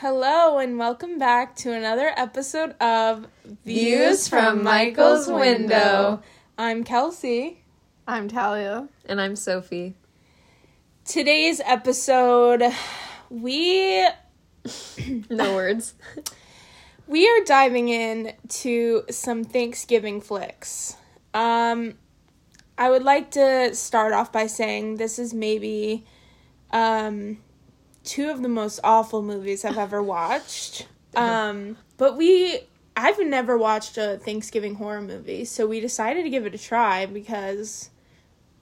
Hello and welcome back to another episode of Views from Michael's Window. I'm Kelsey. I'm Talia. And I'm Sophie. Today's episode, we No words. we are diving in to some Thanksgiving flicks. Um, I would like to start off by saying this is maybe um, two of the most awful movies I've ever watched. Um, but we, I've never watched a Thanksgiving horror movie, so we decided to give it a try because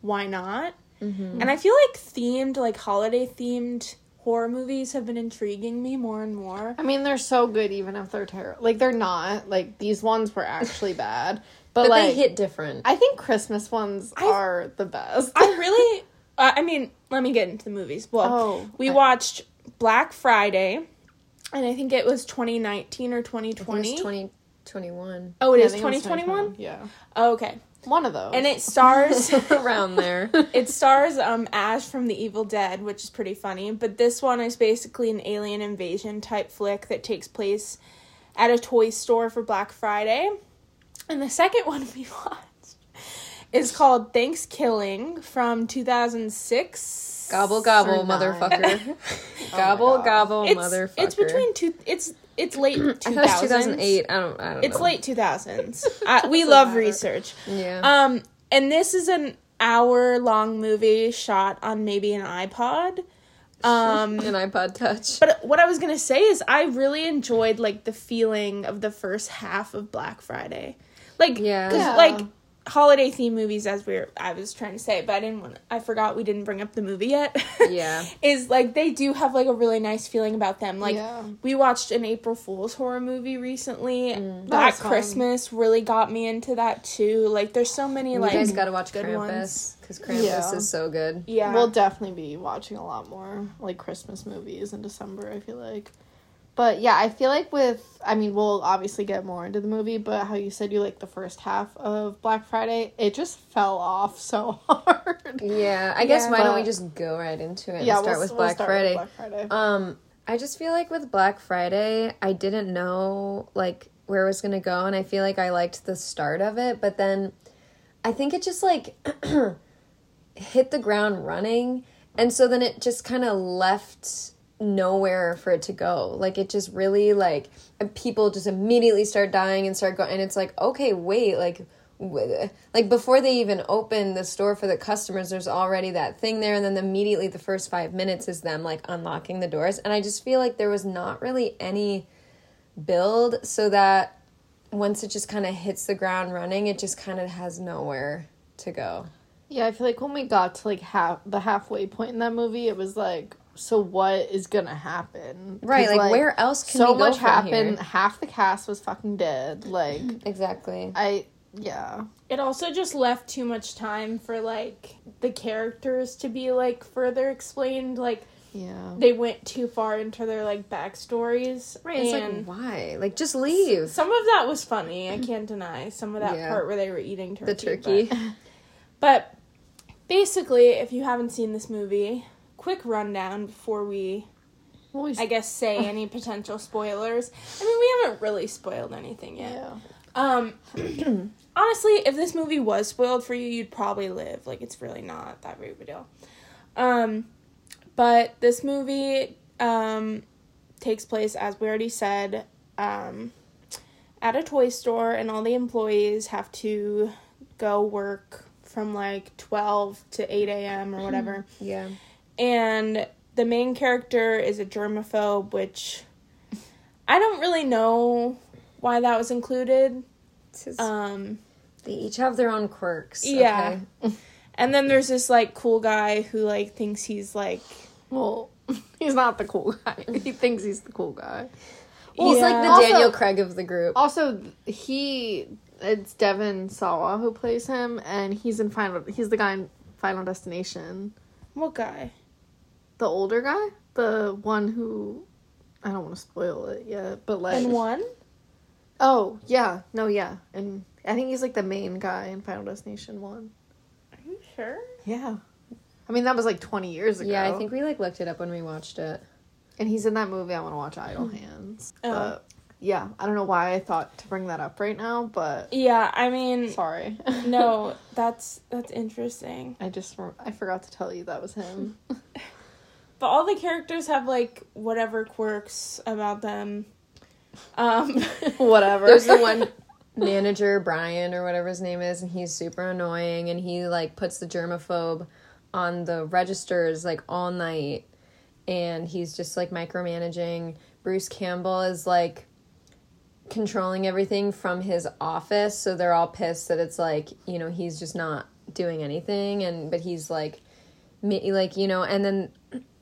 why not? Mm-hmm. And I feel like themed, like holiday themed horror movies have been intriguing me more and more. I mean, they're so good even if they're terrible. Like they're not. Like these ones were actually bad, but, But like they hit different. I think Christmas ones I- are the best. I really, uh, I mean, let me get into the movies. Well, Oh, we I- watched Black Friday, and I think it was 2019 or I 2020. 2021. oh, it yeah, is 2021? 2021. Yeah, Oh, okay, one of those. and it stars Around there. it stars um Ash from The Evil Dead, which is pretty funny. But this one is basically an alien invasion type flick that takes place at a toy store for Black Friday. And the second one we watched is called ThanksKilling from 2006. Gobble gobble, motherfucker. gobble God. gobble, It's motherfucker. it's between two. It's it's late 2000s. I thought it was 2008. I don't. I don't It's know. late 2000s. Uh, we love matter. research. Yeah. Um, and this is an hour long movie shot on maybe an iPod. Um, An iPod Touch. but what I was gonna say is I really enjoyed like the feeling of the first half of Black Friday, like Yeah. like holiday theme movies as we are I was trying to say, but I didn't want. I forgot we didn't bring up the movie yet. Yeah. is like they do have like a really nice feeling about them. Like Yeah. we watched an April Fool's horror movie recently. Mm. That That was fun. Christmas really got me into that too. Like there's so many You like You guys gotta watch good Krampus ones. because Krampus Yeah. is so good. Yeah. We'll definitely be watching a lot more like Christmas movies in December. I feel like, but yeah, I feel like with I mean, we'll obviously get more into the movie, but how you said you like the first half of Black Friday, it just fell off so hard. Yeah. I guess Yeah. why don't we just go right into it and yeah, start we'll, with we'll Black start Friday? Black Friday. Um, I just feel like with Black Friday, I didn't know like where it was gonna go, and I feel like I liked the start of it, but then I think it just like hit the ground running, and so then it just kind of left nowhere for it to go. Like it just really like people just immediately start dying and start going, and it's like okay, wait, like. Like before they even open the store for the customers, there's already that thing there, and then immediately the first five minutes is them like unlocking the doors, and I just feel like there was not really any build, so that once it just kind of hits the ground running, it just kind of has nowhere to go. Yeah, I feel like when we got to like half the halfway point in that movie, it was like, so what is gonna happen? Right, like, where else can so we go much from happened. here? Half the cast was fucking dead. Like Exactly. I, yeah, It also just left too much time for like the characters to be like further explained. Like yeah. they went too far into their like backstories. Right, it's and like why? Like just leave. some of that was funny. I can't deny some of that Yeah. part where they were eating turkey. the turkey. But, but basically, if you haven't seen this movie, quick rundown before we, Well, I guess, say any potential spoilers. I mean, we haven't really spoiled anything yet. yeah. Um, honestly, if this movie was spoiled for you, you'd probably live. Like, it's really not that big of a deal. Um, but this movie um, takes place, as we already said, um, at a toy store, and all the employees have to go work from like 12 to 8 a.m. or whatever. yeah. And the main character is a germaphobe, which I don't really know why that was included. It's Um, they each have their own quirks. yeah. okay? and then there's this like cool guy who like thinks he's like Well, he's not the cool guy. he thinks he's the cool guy. He's like the Also- Daniel Craig of the group. Also, he it's Devon Sawa who plays him, and he's in Final. He's the guy in Final Destination. what guy? The older guy, the one who I don't want to spoil it yet, but like And one? Oh yeah, no yeah, and I think he's like the main guy in Final Destination One. Are you sure? Yeah, I mean that was like twenty years ago. Yeah, I think we like looked it up when we watched it. and he's in that movie I want to watch Idle mm-hmm. Hands. Oh. But yeah, I don't know why I thought to bring that up right now, but Yeah, I mean, sorry. no, that's that's interesting. I just I forgot to tell you that was him. But all the characters have like whatever quirks about them. Um, Whatever. There's the one manager, Brian or whatever his name is, and he's super annoying and he like puts the germaphobe on the registers like all night and he's just like micromanaging. Bruce Campbell is like controlling everything from his office, so they're all pissed that it's like, you know, he's just not doing anything and but he's like me like, you know, and then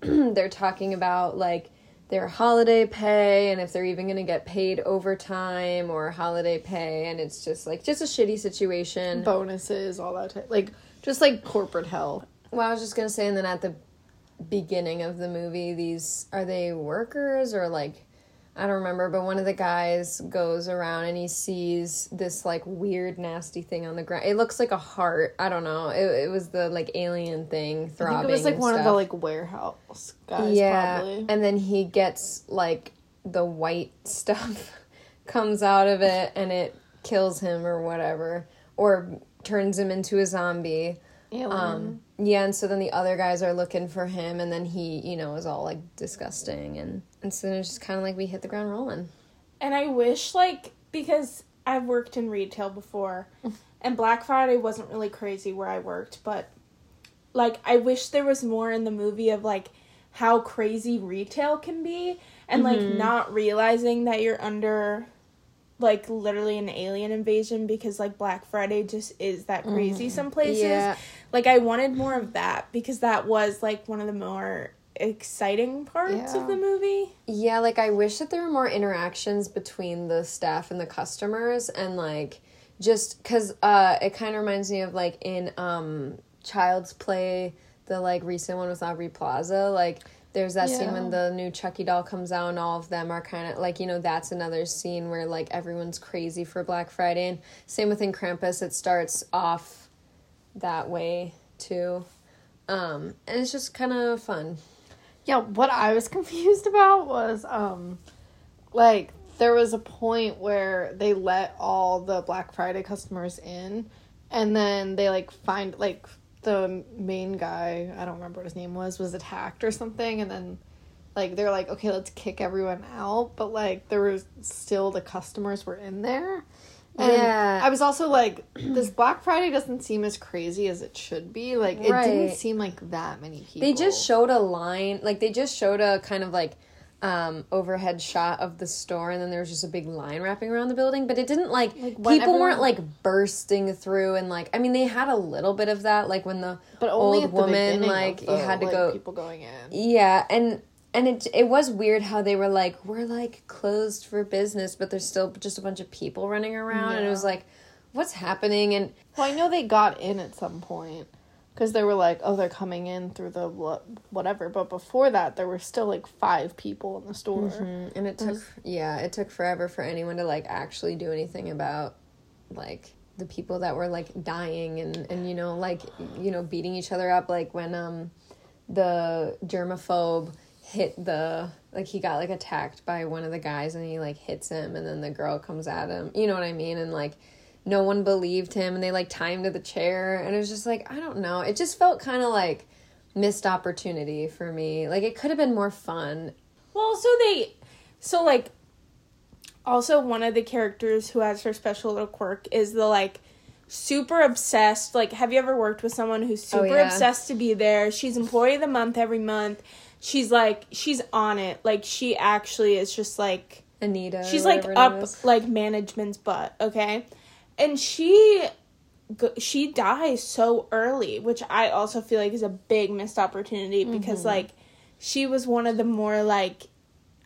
they're talking about like their holiday pay and if they're even going to get paid overtime or holiday pay and it's just like just a shitty situation. bonuses, all that type, like just like corporate hell. Well, I was just going to say and then at the beginning of the movie these are they workers or like I don't remember, but one of the guys goes around and he sees this like weird nasty thing on the ground. It looks like a heart. I don't know. It, it was the like alien thing I throbbing. think it was like one of the like warehouse guys. yeah probably. and then he gets like the white stuff comes out of it and it kills him or whatever or turns him into a zombie Alien. um yeah and so then the other guys are looking for him and then he you know is all like disgusting and and so it's just kind of like we hit the ground rolling. And I wish like because I've worked in retail before, and Black Friday wasn't really crazy where I worked, but like I wish there was more in the movie of like how crazy retail can be and like mm-hmm. not realizing that you're under like literally an alien invasion because like Black Friday just is that crazy some places. Yeah. Like I wanted more of that because that was like one of the more exciting parts Yeah. of the movie. Yeah, like I wish that there were more interactions between the staff and the customers and like just cuz uh it kind of reminds me of like in um Child's Play, the like recent one with Aubrey Plaza, like there's that scene when the new Chucky doll comes out and all of them are kind of like you know that's another scene where like everyone's crazy for Black Friday and same within Krampus it starts off that way too. Um and it's just kind of fun. Yeah, what I was confused about was um like there was a point where they let all the Black Friday customers in and then they like find like the main guy, I don't remember what his name was, was attacked or something and then like they're like okay, let's kick everyone out, but like there was still the customers were in there. And Yeah. I was also like this Black Friday doesn't seem as crazy as it should be. Like it didn't seem like that many people. They just showed a line, like they just showed a kind of like um overhead shot of the store and then there was just a big line wrapping around the building but it didn't like, Like, people everyone- weren't like bursting through and like i mean they had a little bit of that like when the But only old the woman like you the, had to like, go people going in. yeah and and it it was weird how they were like we're like closed for business but there's still just a bunch of people running around and it was like what's happening? And Well, I know they got in at some point because they were like, oh, they're coming in through the whatever. But before that, there were still like five people in the store. and it took yeah it took forever for anyone to like actually do anything about like the people that were like dying and and you know like you know beating each other up like when um the germaphobe hit the like he got like attacked by one of the guys and he like hits him and then the girl comes at him you know what i mean and like no one believed him and they like tie him to the chair and it was just like i don't know it just felt kind of like missed opportunity for me like it could have been more fun Well, so they, so like, also one of the characters who has her special little quirk is the like super obsessed. Like, have you ever worked with someone who's oh, super yeah. obsessed to be there? She's employee of the month every month. She's like, she's on it. Like, she actually is just like, Anita. she's like whatever her name up like management's butt. Okay, and she. She dies so early, which I also feel like is a big missed opportunity because, Mm-hmm. like, she was one of the more like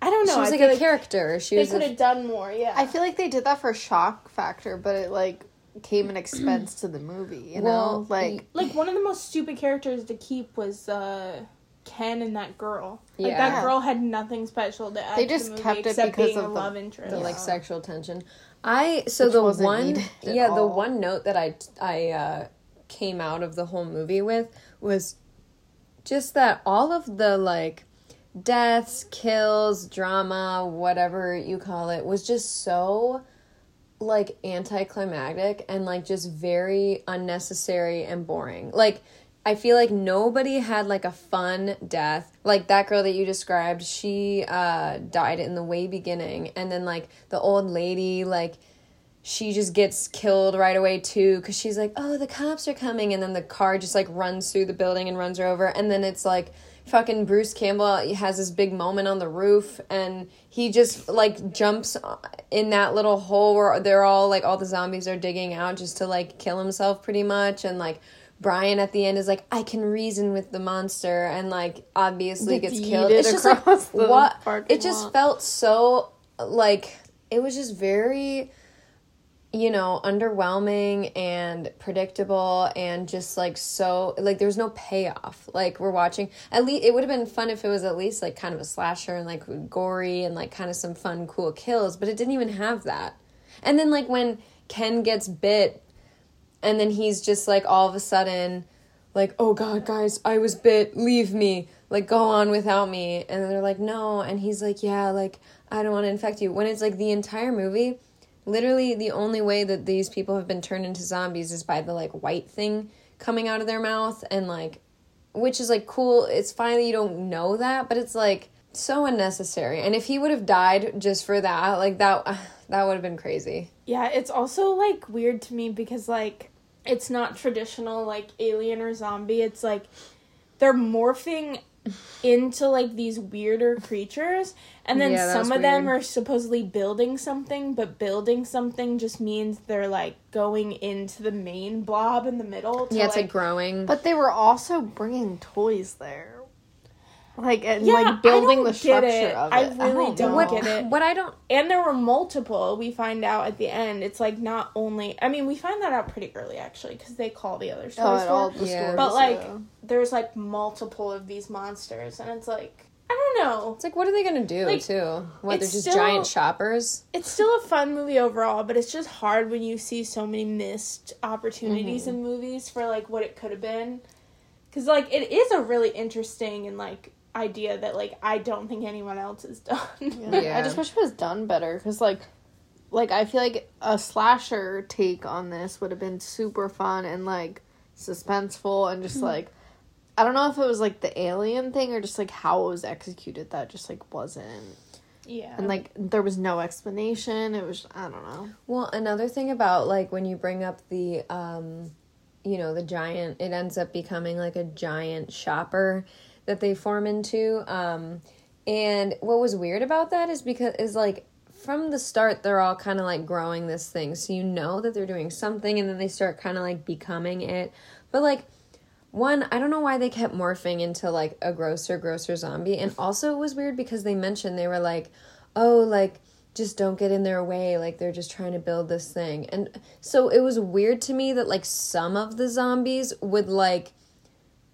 I don't know. She was I like feel a character. She They could A, have done more. Yeah. I feel like they did that for shock factor, but it like came an expense to the movie. You Well, know, like like one of the most stupid characters to keep was uh Ken and that girl. Like Yeah. that girl had nothing special to add They to just the movie kept it because of the- love interest. the like Yeah. sexual tension. I so Which the one yeah the one note that I I uh, came out of the whole movie with was just that all of the like deaths, kills, drama, whatever you call it, was just so like anticlimactic and like just very unnecessary and boring. Like I feel like nobody had like a fun death. Like that girl that you described, she uh died in the way beginning and then like the old lady like she just gets killed right away too cuz she's like, "Oh, the cops are coming." And then the car just like runs through the building and runs her over and then it's like fucking Bruce Campbell has this big moment on the roof and he just like jumps in that little hole where they're all like all the zombies are digging out just to like kill himself pretty much and like Brian at the end is like I can reason with the monster and like obviously Gets killed. It's just like what it just lot. felt so like it was just very you know, underwhelming and predictable and just like so like there's no payoff. Like we're watching at least it would have been fun if it was at least like kind of a slasher and like gory and like kind of some fun cool kills, but it didn't even have that. And then like when Ken gets bit and then he's just like all of a sudden like, "Oh god, guys, I was bit. Leave me. Like go on without me." And they're like, "No." And he's like, "Yeah, like I don't want to infect you." When it's like the entire movie literally the only way that these people have been turned into zombies is by the like white thing coming out of their mouth and like which is like cool it's fine that you don't know that but it's like so unnecessary and if he would have died just for that like that that would have been crazy Yeah, it's also like weird to me because like it's not traditional like alien or zombie. It's like they're morphing into like these weirder creatures and then Yeah, some of them are supposedly building something, but building something just means they're like going into the main blob in the middle. To, yeah it's like, like growing But they were also bringing toys there. Like, and Yeah, I like building don't the get structure it. of it. I really don't what, get it. what i don't and there were multiple we find out at the end it's like not only i mean we find that out pretty early actually because they call the other store Oh, at all the Yeah. stores. but like yeah. there's like multiple of these monsters and it's like i don't know it's like what are they gonna do Like, too what they're just still- giant shoppers it's still a fun movie overall but it's just hard when you see so many missed opportunities mm-hmm. in movies for like what it could have been because like it is a really interesting and like idea that like i don't think anyone else has done Yeah. Yeah. I just wish it was done better because, like, like I feel like a slasher take on this would have been super fun and like suspenseful and just like I don't know if it was like the alien thing or just like how it was executed that just like wasn't yeah and like there was no explanation. It was I don't know. Well, another thing about like when you bring up the um you know, the giant it ends up becoming like a giant shopper that they form into. Um and what was weird about that is because is like from the start they're all kind of like growing this thing. So you know that they're doing something and then they start kind of like becoming it. But like one, I don't know why they kept morphing into like a grosser, grosser zombie. And also, it was weird because they mentioned they were like, oh, like, just don't get in their way. Like, they're just trying to build this thing. And so it was weird to me that, like, some of the zombies would, like,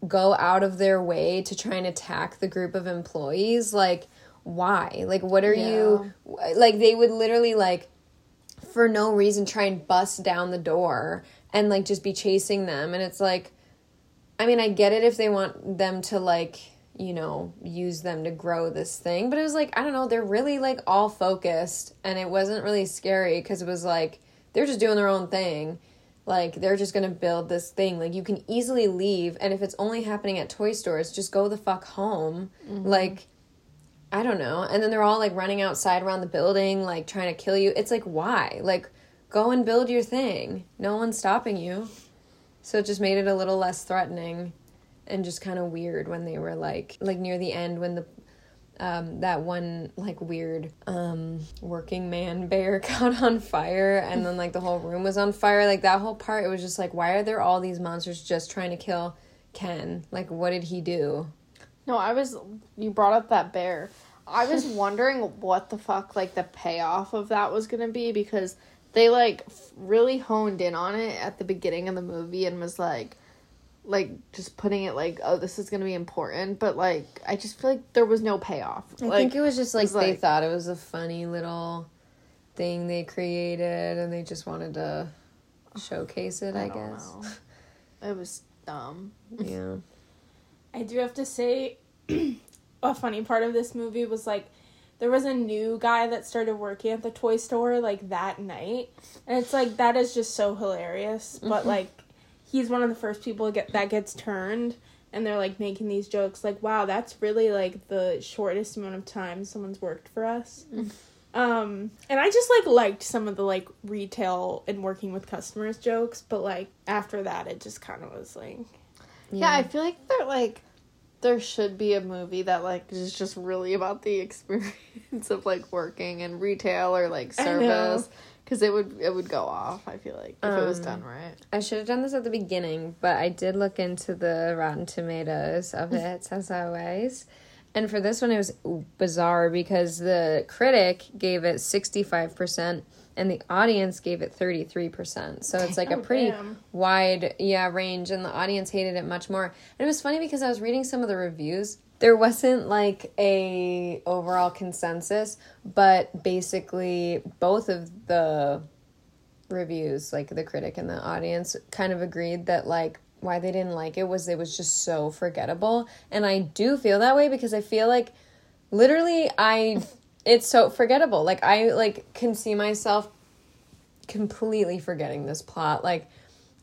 go out of their way to try and attack the group of employees. Like, why? Like, what are you, like, they would literally, like, for no reason try and bust down the door and like just be chasing them and it's like I mean I get it if they want them to like you know use them to grow this thing but it was like I don't know they're really like all focused and it wasn't really scary cuz it was like they're just doing their own thing like they're just to build this thing like you can easily leave and if it's only happening at toy stores just go the fuck home mm-hmm. like I don't know. And then they're all like running outside around the building, like trying to kill you. It's like, why? Like, go and build your thing. No one's stopping you. So it just made it a little less threatening and just kind of weird when they were like, like near the end when the, um, that one like weird um working man bear caught on fire and then like the whole room was on fire like that whole part it was just like why are there all these monsters just trying to kill ken like what did he do No, I was. You brought up that bear. I was wondering what the fuck like the payoff of that was gonna be because they like f- really honed in on it at the beginning of the movie and was like, like just putting it like, oh, this is gonna be important, but like I just feel like there was no payoff. I like, think it was just like it's they like- thought it was a funny little thing they created and they just wanted to showcase it, I, I don't guess. know. It was dumb. Yeah. I do have to say, a funny part of this movie was like there was a new guy that started working at the toy store like that night and it's like that is just so hilarious but mm-hmm. like he's one of the first people get that gets turned and they're like making these jokes like wow that's really like the shortest amount of time someone's worked for us. Um and i just like liked some of the like retail and working with customers jokes but like after that it just kind of was like Yeah, I feel like they're like there should be a movie that like is just really about the experience of like working in retail or like I know. service because it would it would go off. I feel like if it was Um, done right. I should have done this at the beginning, but I did look into the Rotten Tomatoes of it, as always. And for this one, it was bizarre because the critic gave it 65% and the audience gave it 33%. So it's like a Oh, pretty damn. wide, yeah, range, and the audience hated it much more. And it was funny because I was reading some of the reviews. There wasn't like a overall consensus, but basically both of the reviews, like the critic and the audience, kind of agreed that like why they didn't like it was it was just so forgettable. And I do feel that way because I feel like literally I it's so forgettable. Like I like can see myself completely forgetting this plot. Like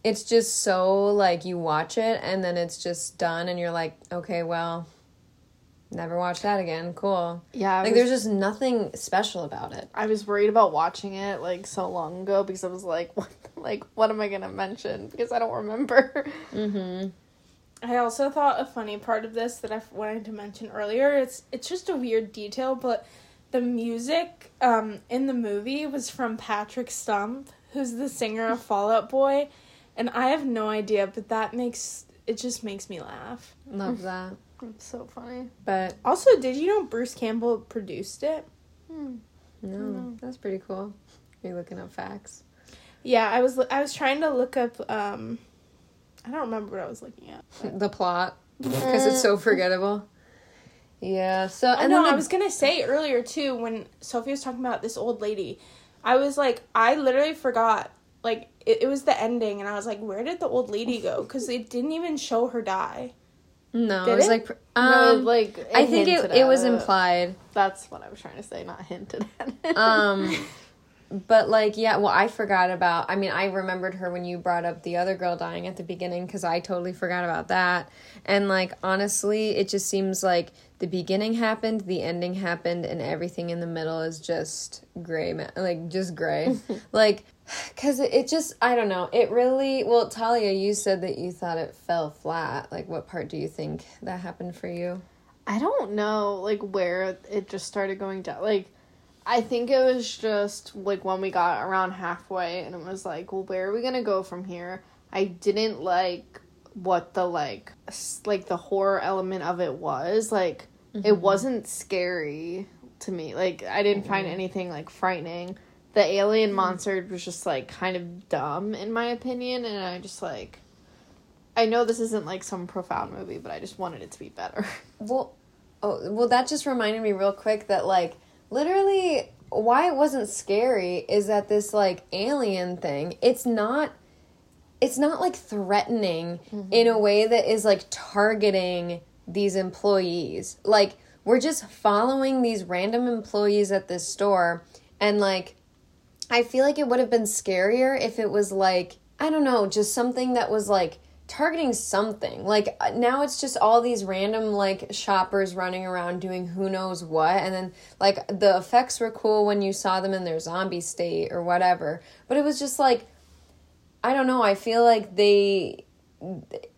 it's just so like you watch it and then it's just done and you're like, okay, well, never watch that again. Cool. Yeah, I Like was, there's just nothing special about it. I was worried about watching it like so long ago because I was like, what, like what am I gonna mention? Because I don't remember. I also thought a funny part of this that I wanted to mention earlier. It's it's just a weird detail, but the music um, in the movie was from Patrick Stump, who's the singer of Fall Out Boy, and I have no idea, but that makes it just makes me laugh. Love that. It's so funny. But Also, did you know Bruce Campbell produced it? no, that's pretty cool. You're looking up facts. Yeah, I was I was trying to look up. Um, I don't remember what I was looking at. The plot because it's so forgettable. Yeah. So I know. the- I was gonna say earlier too when Sophie was talking about this old lady. I was like, I literally forgot. Like it, it was the ending, and I was like, where did the old lady go? Because it didn't even show her die. No, Did it was it? like pr- no, um, like I think it it was implied. That's what I was trying to say, not hinted at. Um, but like yeah, well I forgot about. I mean I remembered her when you brought up the other girl dying at the beginning because I totally forgot about that. And like honestly, it just seems like the beginning happened, the ending happened, and everything in the middle is just gray, like just gray, like. Cause it, it just I don't know it really well Talia you said that you thought it fell flat like what part do you think that happened for you I don't know like where it just started going down. Like I think it was just like when we got around halfway and it was like, well, where are we gonna go from here? I didn't like what the like like the horror element of it was. Like it mm-hmm. wasn't scary to me. Like I didn't find mm-hmm. anything like frightening. The alien monster was just like kind of dumb in my opinion, and I just like. I know this isn't like some profound movie, but I just wanted it to be better. Well, oh, well, that just reminded me real quick that like literally why it wasn't scary is that this like alien thing. It's not. It's not like threatening mm-hmm. in a way that is like targeting these employees. Like we're just following these random employees at this store, and like I feel like it would have been scarier if it was like, I don't know, just something that was like targeting something. Like uh, now it's just all these random like shoppers running around doing who knows what. And then like the effects were cool when you saw them in their zombie state or whatever. But it was just like, I don't know, I feel like they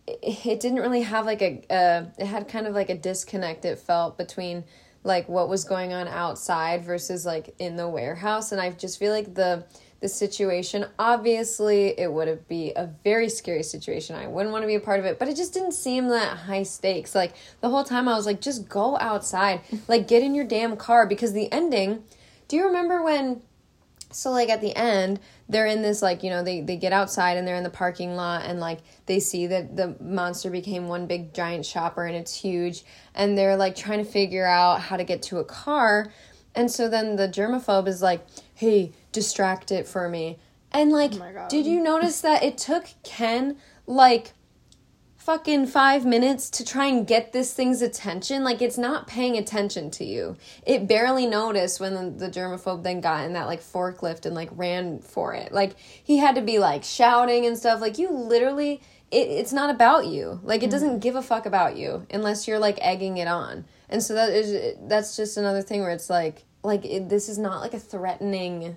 it didn't really have like a uh, it had kind of like a disconnect it felt between like what was going on outside versus like in the warehouse. And i just feel like the the situation obviously it would have be a very scary situation. I wouldn't want to be a part of it. But it just didn't seem that high stakes. Like the whole time i was like just go outside. Like get in your damn car. Because the ending do you remember when so like at the end they're in this like you know they, they get outside and they're in the parking lot and like they see that the monster became one big giant shopper and it's huge and they're like trying to figure out how to get to a car and so then the germaphobe is like hey distract it for me and like oh God. did you notice that it took ken like fucking five minutes to try and get this thing's attention. Like it's not paying attention to you. It barely noticed when the, the germaphobe then got in that like forklift and like ran for it. Like he had to be like shouting and stuff. Like you literally, it, it's not about you. Like it doesn't mm-hmm. give a fuck about you unless you're like egging it on. And so that is that's just another thing where it's like like it, this is not like a threatening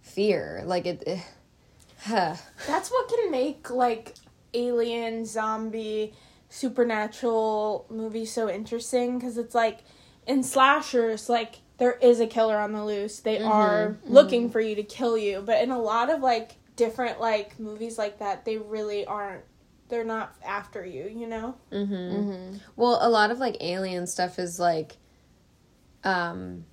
fear. Like it. Eh, it huh. That's what can make like alien, zombie, supernatural movies so interesting because it's like in slashers, like there is a killer on the loose. They mm-hmm. are mm-hmm. looking for you to kill you, but in a lot of like different like movies like that, they really aren't. They're not after you, you know. Mm-hmm. Well, a lot of like alien stuff is like um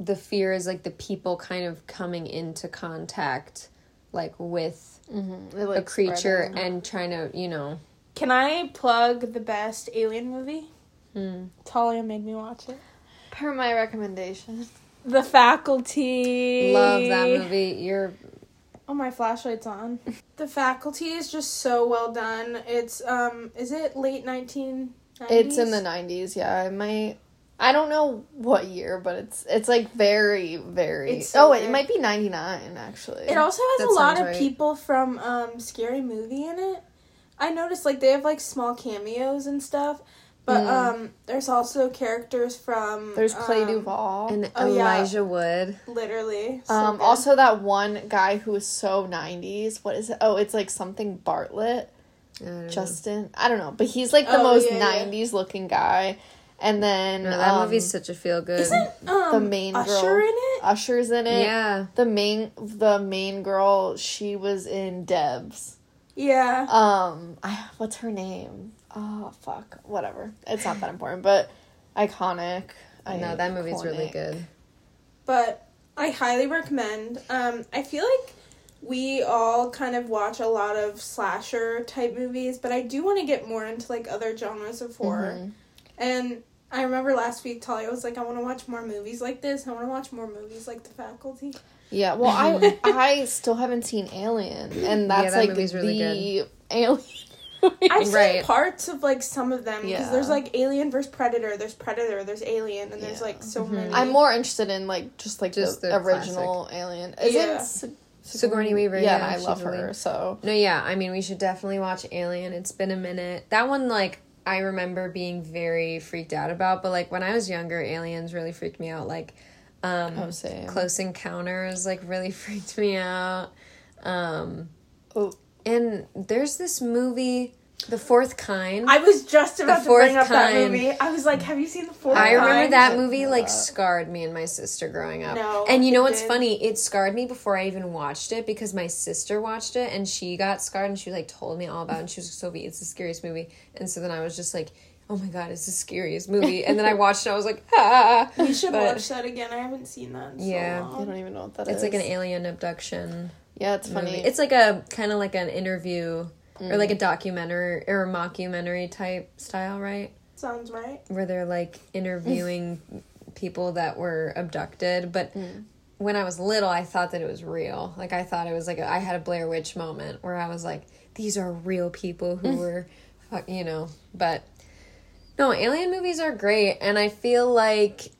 the fear is like the people kind of coming into contact like with They, a like, creature spread it. and trying to, you know. Can I plug the best alien movie? Hmm. Talia made me watch it. per my recommendation. The Faculty. Love that movie. You're Oh, my flashlight's on. the Faculty is just so well done. It's um, is it late nineteen? It's in the nineties. Yeah, it might. I don't know what year, but it's it's like very very. It's so oh, it good. might be ninety nine actually. It also has That a lot sounds of right. people from um, Scary Movie in it. I noticed like they have like small cameos and stuff, but um, there's also characters from. Mm. There's Clea um, DuVall. and Oh, yeah. Elijah Wood. Literally. so um, good. also that one guy who was so nineties. What is it? Oh, it's like something Bartlett. I don't know. Justin. I don't know, but he's like the Oh, most yeah, yeah. '90s looking guy. And then No, that um, movie's such a feel good. Isn't um, the main Usher girl- in it? Usher's in it. Yeah. The main the main girl, she was in Debs. Yeah. Um, I, what's her name? Oh fuck, whatever. It's not that important, but iconic. I know that movie's really good. but I highly recommend. Um, I feel like we all kind of watch a lot of slasher type movies, but I do want to get more into like other genres of horror. Mm-hmm. And I remember last week Talia was like, "I want to watch more movies like this. I want to watch more movies like The Faculty." Yeah, well, I I still haven't seen Alien, and that's that like movie's really the Alien. I've seen Right. parts of like some of them because Yeah. there's like Alien versus Predator, there's Predator, there's Alien, and there's Yeah. like so many. I'm more interested in like just like Just the, the original Alien. Isn't Yeah. Sig- Sigourney Weaver, Yeah, yeah, I love her. really- So No, yeah. I mean, we should definitely watch Alien. It's been a minute. That one, like, I remember being very freaked out about. But like when I was younger, Aliens really freaked me out. Like, um, Oh, same. Close Encounters like really freaked me out. Um, oh, and there's this movie, The Fourth Kind. I was just about to bring up that movie. I was like, "Have you seen the fourth?" I remember Kind? that movie like scarred me and my sister growing up. No, and you know what's did. funny? It scarred me before I even watched it because my sister watched it and she got scarred and she like told me all about it and she was like, Sophie, it's the scariest movie. And so then I was just like, Oh my god, it's the scariest movie. And then I watched it and I was like, ah We should But watch that again. I haven't seen that. In so Yeah. I don't even know what that is. It's like an alien abduction. Yeah, it's funny. movie. It's like a kind of like an interview or like a Mm. documentary or a mockumentary type style, right? Sounds right. where they're like interviewing people that were abducted. But mm. when i was little i thought that it was real. Like i thought it was like a, i had a blair witch moment where i was like these are real people who mm. were uh, you know. But no alien movies are great. And i feel like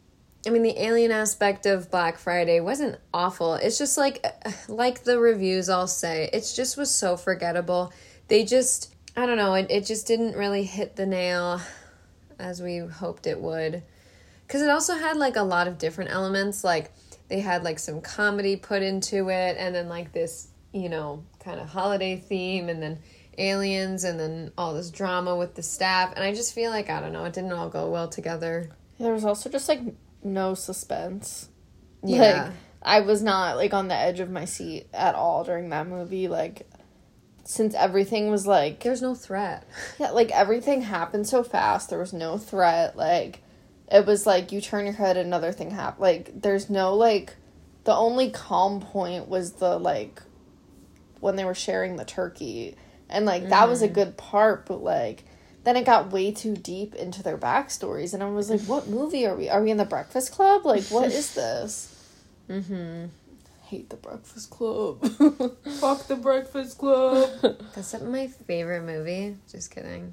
i mean the alien aspect of black friday wasn't awful. It's just like uh, like the reviews all say it just was so forgettable they just i don't know it, it just didn't really hit the nail as we hoped it would. Because it also had like a lot of different elements. Like they had like some comedy put into it, and then like this, you know, kind of holiday theme, and then aliens, and then all this drama with the staff. And I just feel like, I don't know, it didn't all go well together. there was also just like no suspense. Yeah. Like I was not like on the edge of my seat at all during that movie. Like since everything was like There's no threat. yeah, like everything happened so fast. There was no threat. Like it was like you turn your head, another thing happened. Like there's no like the only calm point was the like when they were sharing the turkey, and like that was a good part. But like then it got way too deep into their backstories, and I was like, what movie are we? Are we in the Breakfast Club? Like what is this? Mm-hmm. Hate the Breakfast Club. Fuck the Breakfast Club. That's not my favorite movie. Just kidding.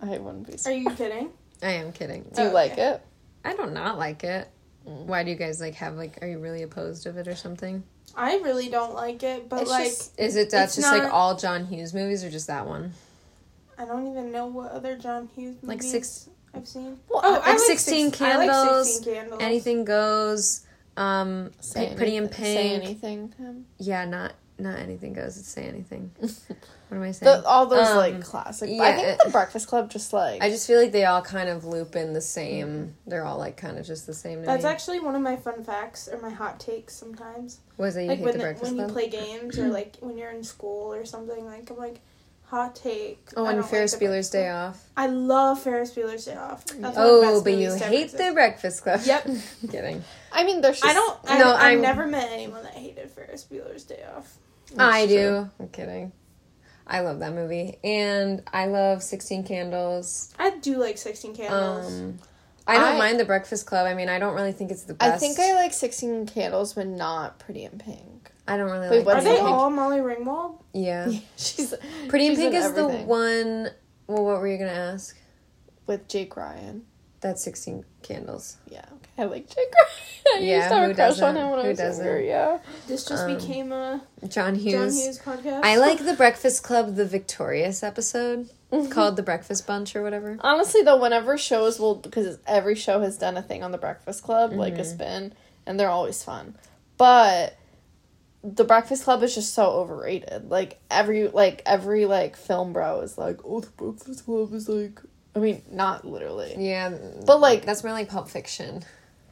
I wouldn't be. Are you kidding? I am kidding. Do you Oh, like okay. it? I don't not like it. Mm. Why do you guys like have like? Are you really opposed of it or something? I really don't like it, but It's like just- Is it that's It's just like all John Hughes movies or just that one? I don't even know what other John Hughes movies Like six- I've seen. Well, oh, like I like 16 six, I like 16 candles. Anything goes. Um, Say P- Pretty in anything- Pink. Say anything. Tim? Yeah, not not anything goes. It's say anything. What am I saying? The, all those Um, like classic. yeah, I think it- the Breakfast Club just like. I just feel like they all kind of loop in the same. They're all like kind of just the same. To That's me. actually one of my fun facts or my hot takes sometimes. Was it you like hate when the the, Breakfast when you play games or like when you're in school or something. Like I'm like hot take. oh, I and don't like Ferris Bueller's Day Off. I love Ferris Bueller's Day Off. That's one the Oh, best but you movies to ever hate the Breakfast Club. Yep. I'm kidding. I mean, there's. Just, I don't. I, No, I've I'm- never met anyone that hated Ferris Bueller's Day Off. I true. do. I'm kidding. I love that movie, and I love Sixteen Candles. I do like Sixteen Candles. Um, I don't I- mind the Breakfast Club. I mean, I don't really think it's the best. I think I like Sixteen Candles, but not Pretty in Pink. I don't really Wait, like. what's Are Pretty they Pink. all Molly Ringwald? Yeah. She's Pretty in she's Pink is everything. the one. Well, what were you gonna ask? with Jake Ryan. That's Sixteen Candles. Yeah, okay. I like Jake Ryan. I Yeah, used to have who a crush on doesn't? him when Who I was doesn't? younger. Yeah. This just Um, became a John Hughes. John Hughes podcast. I like the Breakfast Club, the Victorious episode Mm-hmm. called the Breakfast Bunch or whatever. Honestly, though, whenever shows will, because every show has done a thing on the Breakfast Club, like Mm-hmm. a spin, and they're always fun. But the Breakfast Club is just so overrated. Like every, like every, like film bro is like, oh, the Breakfast Club is like. I mean, not literally. Yeah, But, like- that's more like Pulp Fiction.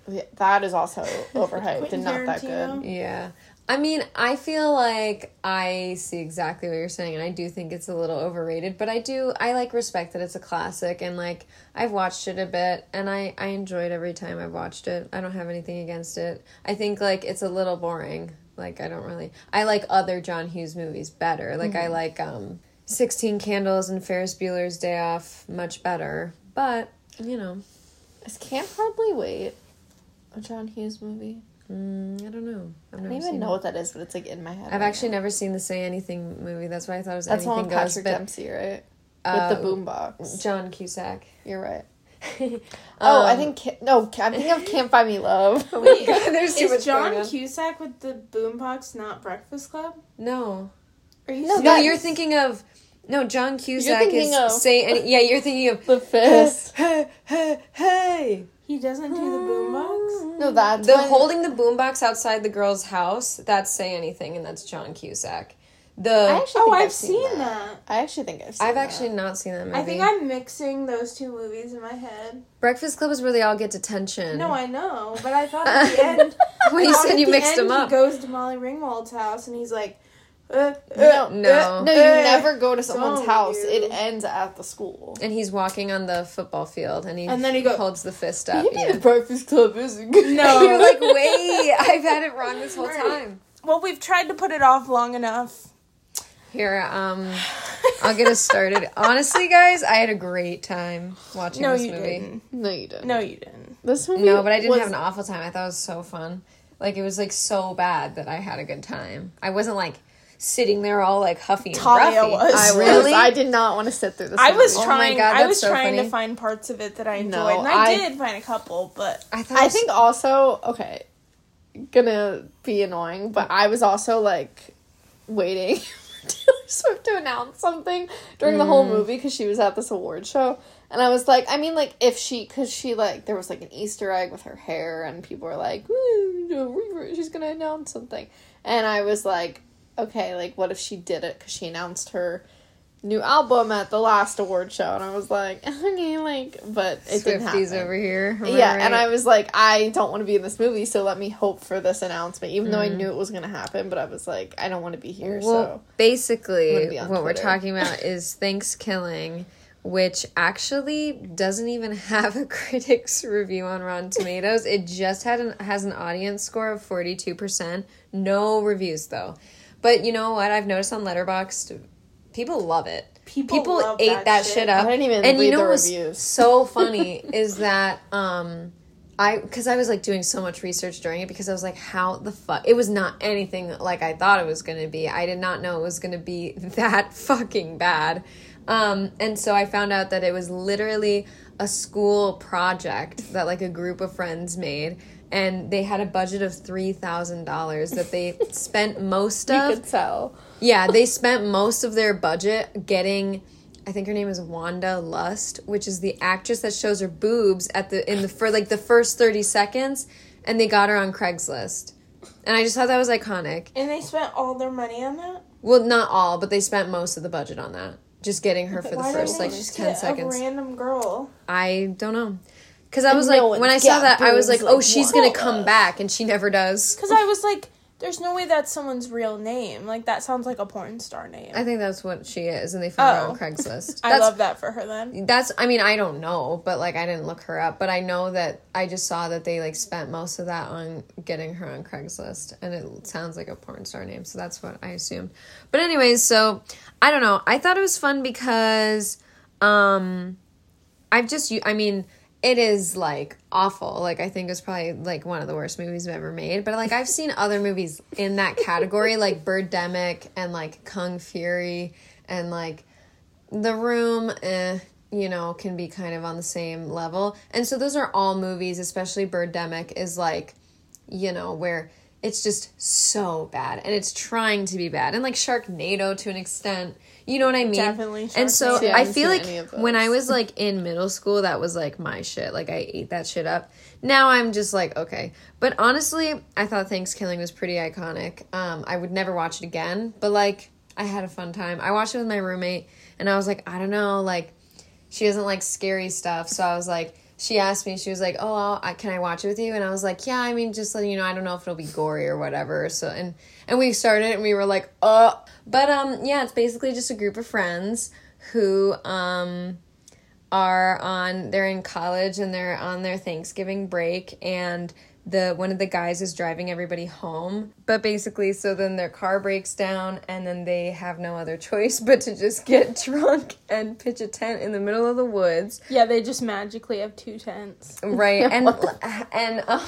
Yeah, that is also overhyped and not that good. Yeah. I mean, I feel like I see exactly what you're saying, and I do think it's a little overrated, but I do, I like respect that it's a classic, and like, I've watched it a bit, and I, I enjoyed every time I've watched it. I don't have anything against it. I think, like, it's a little boring. Like, I don't really, I like other John Hughes movies better. Like, I like, um, 16 Candles and Ferris Bueller's Day Off much better, but, you know, I Can't Hardly Wait a John Hughes movie? mm, I don't know. I've I don't even know it. what that is, but it's like in my head. I've right actually now. never seen the Say Anything movie. That's why I thought it was That's Anything Goes. Patrick But Dempsey, right? uh, With the boombox. John Cusack. You're right. Oh, I Um, think Ca- no. I'm thinking of Can't Buy Me Love. Wait, There's too is John. Cusack with the boombox not Breakfast Club? No, Are you No, no, you're thinking of no. John Cusack is of- say any. Yeah, you're thinking of the fist. Hey, hey, hey. He doesn't do the boombox. No, that's The when- holding the boombox outside the girl's house. That's say anything, and that's John Cusack. The I actually Oh, I've, I've seen that. I actually think I've seen I've that. actually not seen that movie. I think I'm mixing those two movies in my head. Breakfast Club is where they all get detention. No, I know, but I thought at the end. Well, you said you the mixed end them up. He goes to Molly Ringwald's house and he's like, uh, No, uh, no. uh, No, you uh, never go to someone's house. you. It ends at the school. and he's walking on the football field, and he And then he go- holds the fist up. Maybe yeah. the Breakfast Club isn't good. No. You're like, wait, I've had it wrong this whole Right. time. Well, we've tried to put it off long enough. Here, um, I'll get us started. Honestly, guys, I had a great time watching No, this you movie. didn't. No, you didn't. No, you didn't. This movie. No, but I didn't was- have an awful time. I thought it was so fun. Like it was like so bad that I had a good time. I wasn't like sitting there all like huffy and Talia puffy. was. I. Really? I did not want to sit through this. I was movie. Oh trying. God, I was so trying funny. to find parts of it that I enjoyed, No, and I, I- did find a couple. But I thought. I was- think also okay, gonna be annoying, but I was also like waiting for Taylor Swift to announce something during the Mm. whole movie because she was at this award show, and I was like, I mean, like if she, because she like there was like an Easter egg with her hair, and people were like, "Woo, no, Riri, she's gonna announce something, and I was like, okay, like what if she did it because she announced her. New album at the last award show, and I was like, okay, like, but it didn't happen. Swifties over here. Yeah, and I was like, I don't want to be in this movie, so let me hope for this announcement. Even though Mm. I knew it was going to happen, but I was like, I don't want to be here. Well, so basically, gonna what we're talking about is ThanksKilling, which actually doesn't even have a critics review on Rotten Tomatoes. it just had an has an audience score of forty two percent. No reviews though. But you know what? I've noticed on Letterboxd, people love it. People love ate that that, shit. shit up. I didn't even and read you know the what's reviews. so funny is that um I because I was like doing so much research during it because I was like, how the fuck? It was not anything like I thought it was gonna be. I did not know it was gonna be that fucking bad. Um, and so I found out that it was literally a school project that like a group of friends made, and they had a budget of three thousand dollars that they spent most of. You could tell. Yeah, they spent most of their budget getting I think her name is Wanda Lust, which is the actress that shows her boobs at the in the for like the first 30 seconds and they got her on Craigslist. And I just thought that was iconic. And they spent all their money on that. Well, not all, but they spent most of the budget on that. Just getting her for the Why first like just 10 seconds. A random girl. I don't know. Cuz I was no like when I saw that I was like, "Oh, like she's going to come back." And she never does. Because I was like, there's no way that's someone's real name. Like that sounds like a porn star name. I think that's what she is and they found her Oh. on Craigslist. I love that for her then. That's I mean I don't know, but like I didn't look her up, but I know that I just saw that they like spent most of that on getting her on Craigslist and it sounds like a porn star name, so that's what I assumed. But anyways, so I don't know. I thought it was fun because um I've just I mean it is like awful. Like I think it's probably like one of the worst movies I've ever made. But like I've seen other movies in that category, like Birdemic and like Kung Fury and like the Room, eh, you know, can be kind of on the same level. And so those are all movies, especially Birdemic is like, you know, where it's just so bad and it's trying to be bad. And like Sharknado to an extent, you know what I mean? Definitely And so. See, I I feel like when I was like in middle school, that was like my shit. Like I ate that shit up. Now I'm just like, okay. But honestly, I thought ThanksKilling was pretty iconic. Um, I would never watch it again, but like I had a fun time. I watched it with my roommate and I was like, I don't know, like she doesn't like scary stuff. So I was like, she asked me, she was like, "Oh, I'll, I, can I watch it with you?" And I was like, "Yeah, I mean, just letting you know, I don't know if it'll be gory or whatever." So and and we started and we were like, "Uh," but um, yeah, it's basically just a group of friends who um are on they're in college and they're on their Thanksgiving break and the one of the guys is driving everybody home. But basically so then their car breaks down and then they have no other choice but to just get drunk and pitch a tent in the middle of the woods. Yeah, they just magically have two tents. right and and um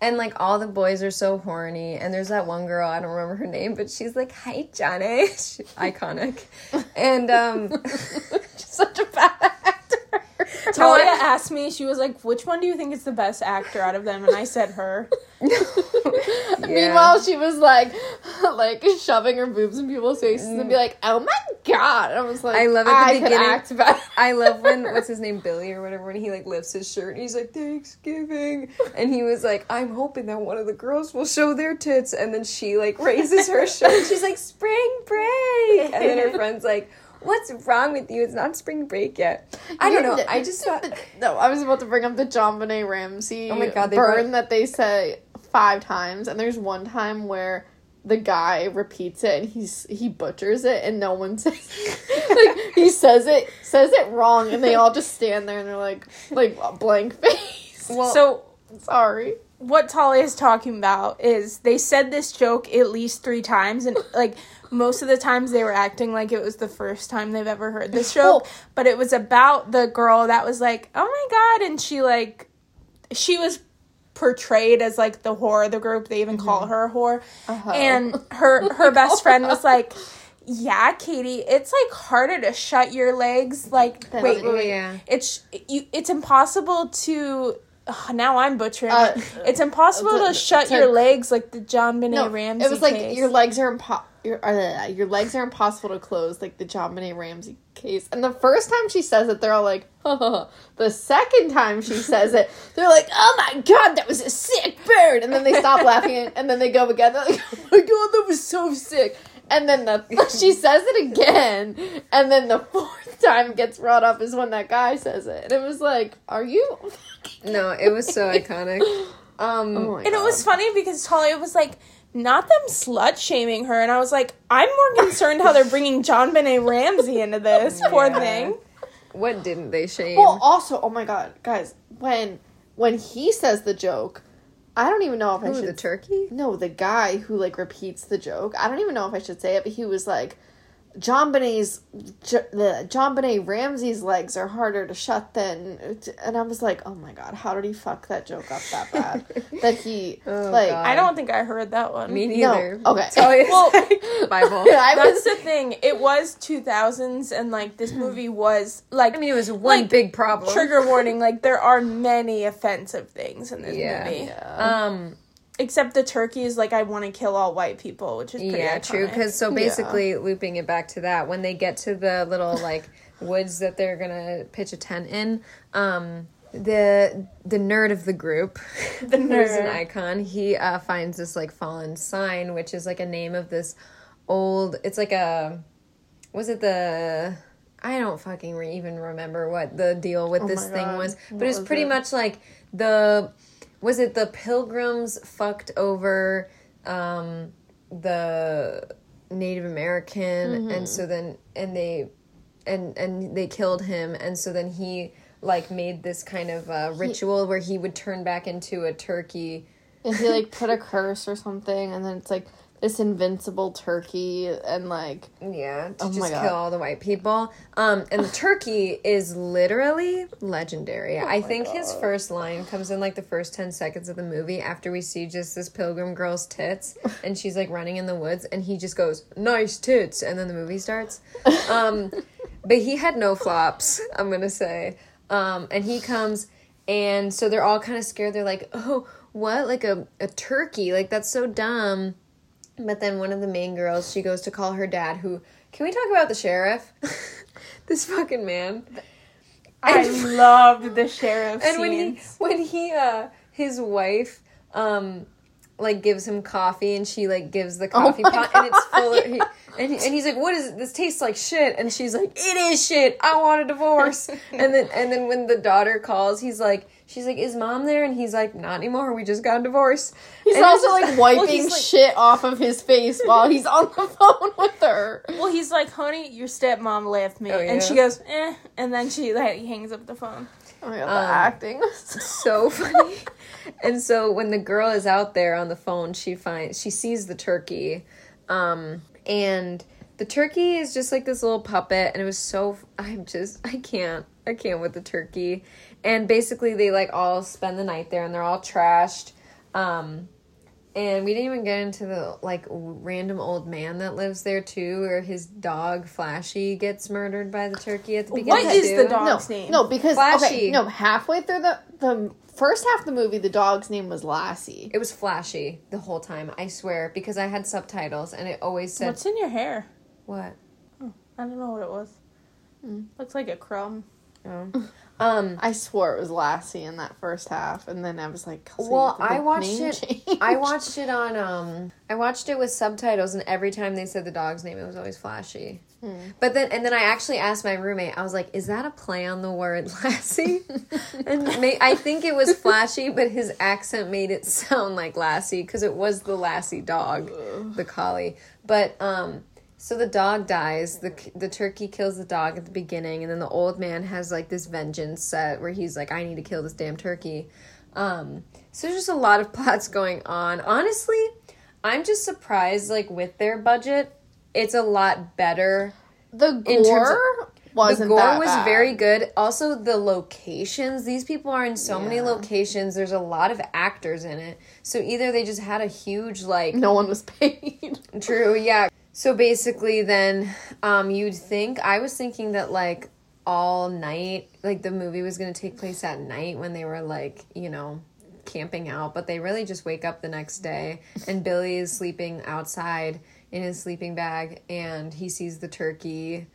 and like all the boys are so horny. And there's that one girl i don't remember her name but she's like hi johnny. Iconic. And um Such a bad actor. Talia asked me, she was like, which one do you think is the best actor out of them? And I said her. Meanwhile, she was like, like shoving her boobs in people's faces and be mm. like, "Oh my god!" I was like, I love at the I beginning- act better. I love when what's his name Billy or whatever when he like lifts his shirt and he's like Thanksgiving and he was like I'm hoping that one of the girls will show their tits and then she like raises her shirt and she's like spring break and then her friend's like what's wrong with you it's not spring break yet I don't know I just thought No, I was about to bring up the John Ramsey Oh my God, they burn brought- that they say five times, and there's one time where the guy repeats it and he's he butchers it and no one says like he says it says it wrong and they all just stand there and they're like like blank face. well So Sorry. What Talia is talking about is they said this joke at least three times, and like most of the times they were acting like it was the first time they've ever heard this joke. Well- but it was about the girl that was like, "Oh my god!" and she like, she was portrayed as like the whore of the group. They even call her a whore, Uh-huh. and her her best friend was like. Yeah, Katie, it's like harder to shut your legs. Like, wait, wait, wait. yeah. It's you. It's impossible to. Ugh, now I'm butchering. Uh, it. It's impossible to- to, shut to- your legs like the JonBenét No, Ramsey. it was like case. your legs are impo- your uh, your legs are impossible to close, like the JonBenét Ramsey case. And the first time she says it, they're all like, the second time she says it, they're like, "Oh my god, that was a sick bird!" And then they stop laughing, and, and then they go again. They're like, "Oh my god, that was so sick!" And then the she says it again, and then the fourth time it gets brought up is when that guy says it, and it was like, "Are you?" no it was so iconic. Um Oh my and it was funny because Talia was like, not them slut shaming her, and I was like, I'm more concerned how they're bringing JonBenét Ramsey into this poor Yeah. thing. what didn't they shame? Well, also, oh my god, guys, when when he says the joke, I don't even know if I should. the turkey no, the guy who like repeats the joke. I don't even know if I should say it, but he was like, John Bonet's the John Bonet Ramsey's legs are harder to shut than and I was like, oh my god, how did he fuck that joke up that bad? that he Oh, like God. I don't think I heard that one. Me No, neither. okay. Tell you Well- Bible. I That's was the thing. It was 2000s, and like this movie was like I mean, it was one Like, big problem. trigger warning. Like there are many offensive things in this Yeah. movie. Um. Except the turkey is like I want to kill all white people, which is pretty Yeah, true. Because so basically, looping it back to that, when they get to the little like woods that they're gonna pitch a tent in, um, the the nerd of the group, The who's an nerd. icon, he uh, finds this like fallen sign, which is like a name of this old. It's like a was it the I don't fucking re- even remember what the deal with this thing was, but What it was was pretty it? much like the was it the pilgrims fucked over um the Native American and so then and they and and they killed him and so then he like made this kind of uh, ritual where he would turn back into a turkey? And he like put a curse or something and then it's like this invincible turkey and like Yeah, to Oh just kill all the white people. Um, and the turkey is literally legendary. Oh I think his first line comes in like the first 10 seconds of the movie after we see just this pilgrim girl's tits and she's like running in the woods and he just goes, nice tits. And then the movie starts. Um, but he had no flops, I'm to say. Um, and he comes and so they're all kind of scared. They're like, oh, what? Like a, a turkey? Like that's so dumb. But then one of the main girls, she goes to call her dad, who can we talk about the sheriff? this fucking man. I loved the sheriff And when he when he uh his wife um like gives him coffee and she like gives the coffee my pot and it's full of God, he, and, he, and he's like what is it? this tastes like shit and she's like it is shit I want a divorce and then and then when the daughter calls he's like she's like is mom there and he's like not anymore we just got a divorce he's And also it's like wiping well, like- shit off of his face while he's on the phone with her. well, he's like, "Honey, your stepmom left me," Oh, yeah. and she goes, "Eh," and then she like hangs up the phone. Oh my god, the Um, acting. so funny. and so when the girl is out there on the phone, she finds she sees the turkey, um, and the turkey is just like this little puppet, and it was so I'm just I can't I can't with the turkey, and basically they like all spend the night there, and they're all trashed, um. And we didn't even get into the like random old man that lives there too, where his dog Flashy gets murdered by the turkey at the beginning. What is the too. dog? no, dog's name? no, because Flashy. okay, no, halfway through the the first half of the movie, the dog's name was Lassie. It was flashy the whole time, I swear, because I had subtitles and it always said What's in your hair? what? I don't know what it was. Looks like a crumb. Oh. Um I swore it was Lassie in that first half, and then I was like, well, I watched it changed. I watched it on um I watched it with subtitles and every time they said the dog's name it was always flashy. But then and then I actually asked my roommate. I was like, "Is that a play on the word Lassie?" and may, I think it was flashy, but his accent made it sound like Lassie because it was the Lassie dog, the collie. But um So the dog dies. the The turkey kills the dog at the beginning, and then the old man has like this vengeance set where he's like, "I need to kill this damn turkey." Um, so there's just a lot of plots going on. Honestly, I'm just surprised. Like with their budget, it's a lot better. The gore wasn't the gore was bad. very good. Also, the locations. These people are in so many locations. There's a lot of actors in it. So either they just had a huge like No one was paid. True, yeah. So basically then um you'd think I was thinking that like all night like the movie was to take place at night when they were like, you know, camping out, but they really just wake up the next day and Billy is sleeping outside in his sleeping bag and he sees the turkey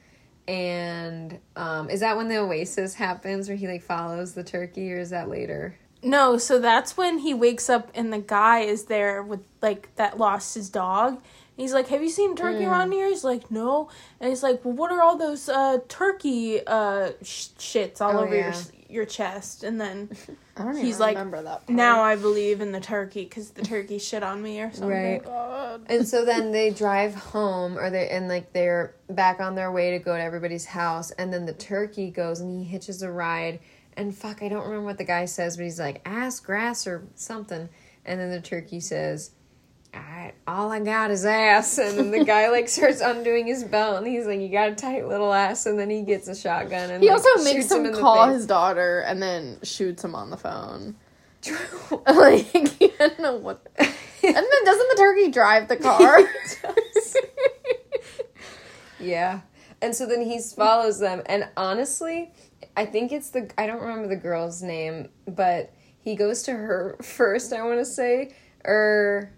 and um is that when the oasis happens where he like follows the turkey or is that later? No, so that's when he wakes up and the guy is there with like that lost his dog. He's like, "Have you seen turkey Mm. around here?" He's like, "No." And he's like, "Well, what are all those uh turkey uh sh- shits all Oh, over your yeah. your chest?" And then I don't He's like, remember that. Part. now I believe in the turkey because the turkey shit on me or something. Right. God. And so then they drive home, or they and like they're back on their way to go to everybody's house, and then the turkey goes and he hitches a ride, and fuck, I don't remember what the guy says, but he's like ass, grass, or something, and then the turkey says, I, all I got is ass. And then the guy like starts undoing his belt and he's like, You got a tight little ass. And then he gets a shotgun and He like, also makes him him call his daughter and then shoots him on the phone. True. like I don't know what. And then doesn't the turkey drive the car? yeah. And so then he follows them. And honestly, I think it's the, I don't remember the girl's name, but he goes to her first, I want to say. Or,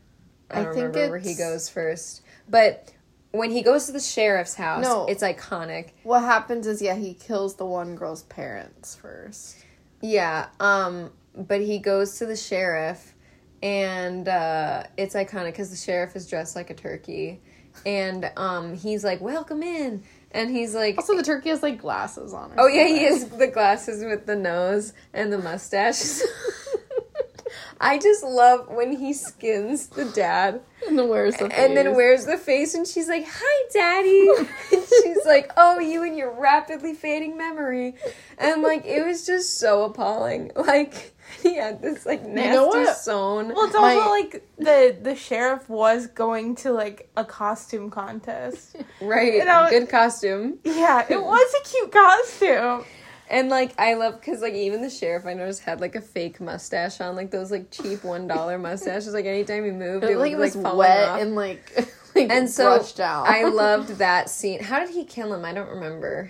I I don't think remember where he goes first. But when he goes to the sheriff's house, No. it's iconic. what happens is yeah, he kills the one girl's parents first. Yeah, um, but he goes to the sheriff, and uh, it's iconic because the sheriff is dressed like a turkey, and um, he's like, "Welcome in," and he's like, Also, the turkey has like glasses on. "Oh yeah, he has the glasses with the nose and the mustache." I just love when he skins the dad and then wears the face. and then wears the face, and she's like, "Hi, daddy," and she's like, "Oh, you and your rapidly fading memory," and like it was just so appalling. Like he had this like nasty know what? sewn. Well, it's My- also like the the sheriff was going to like a costume contest. Right, You know- good costume, Yeah, it was a cute costume. And like I love because like even the sheriff I noticed had like a fake mustache on, like those like cheap one dollar mustaches. Like anytime he moved, It it, like was like falling wet off. and like like and so out. I loved that scene. How did he kill him? I don't remember.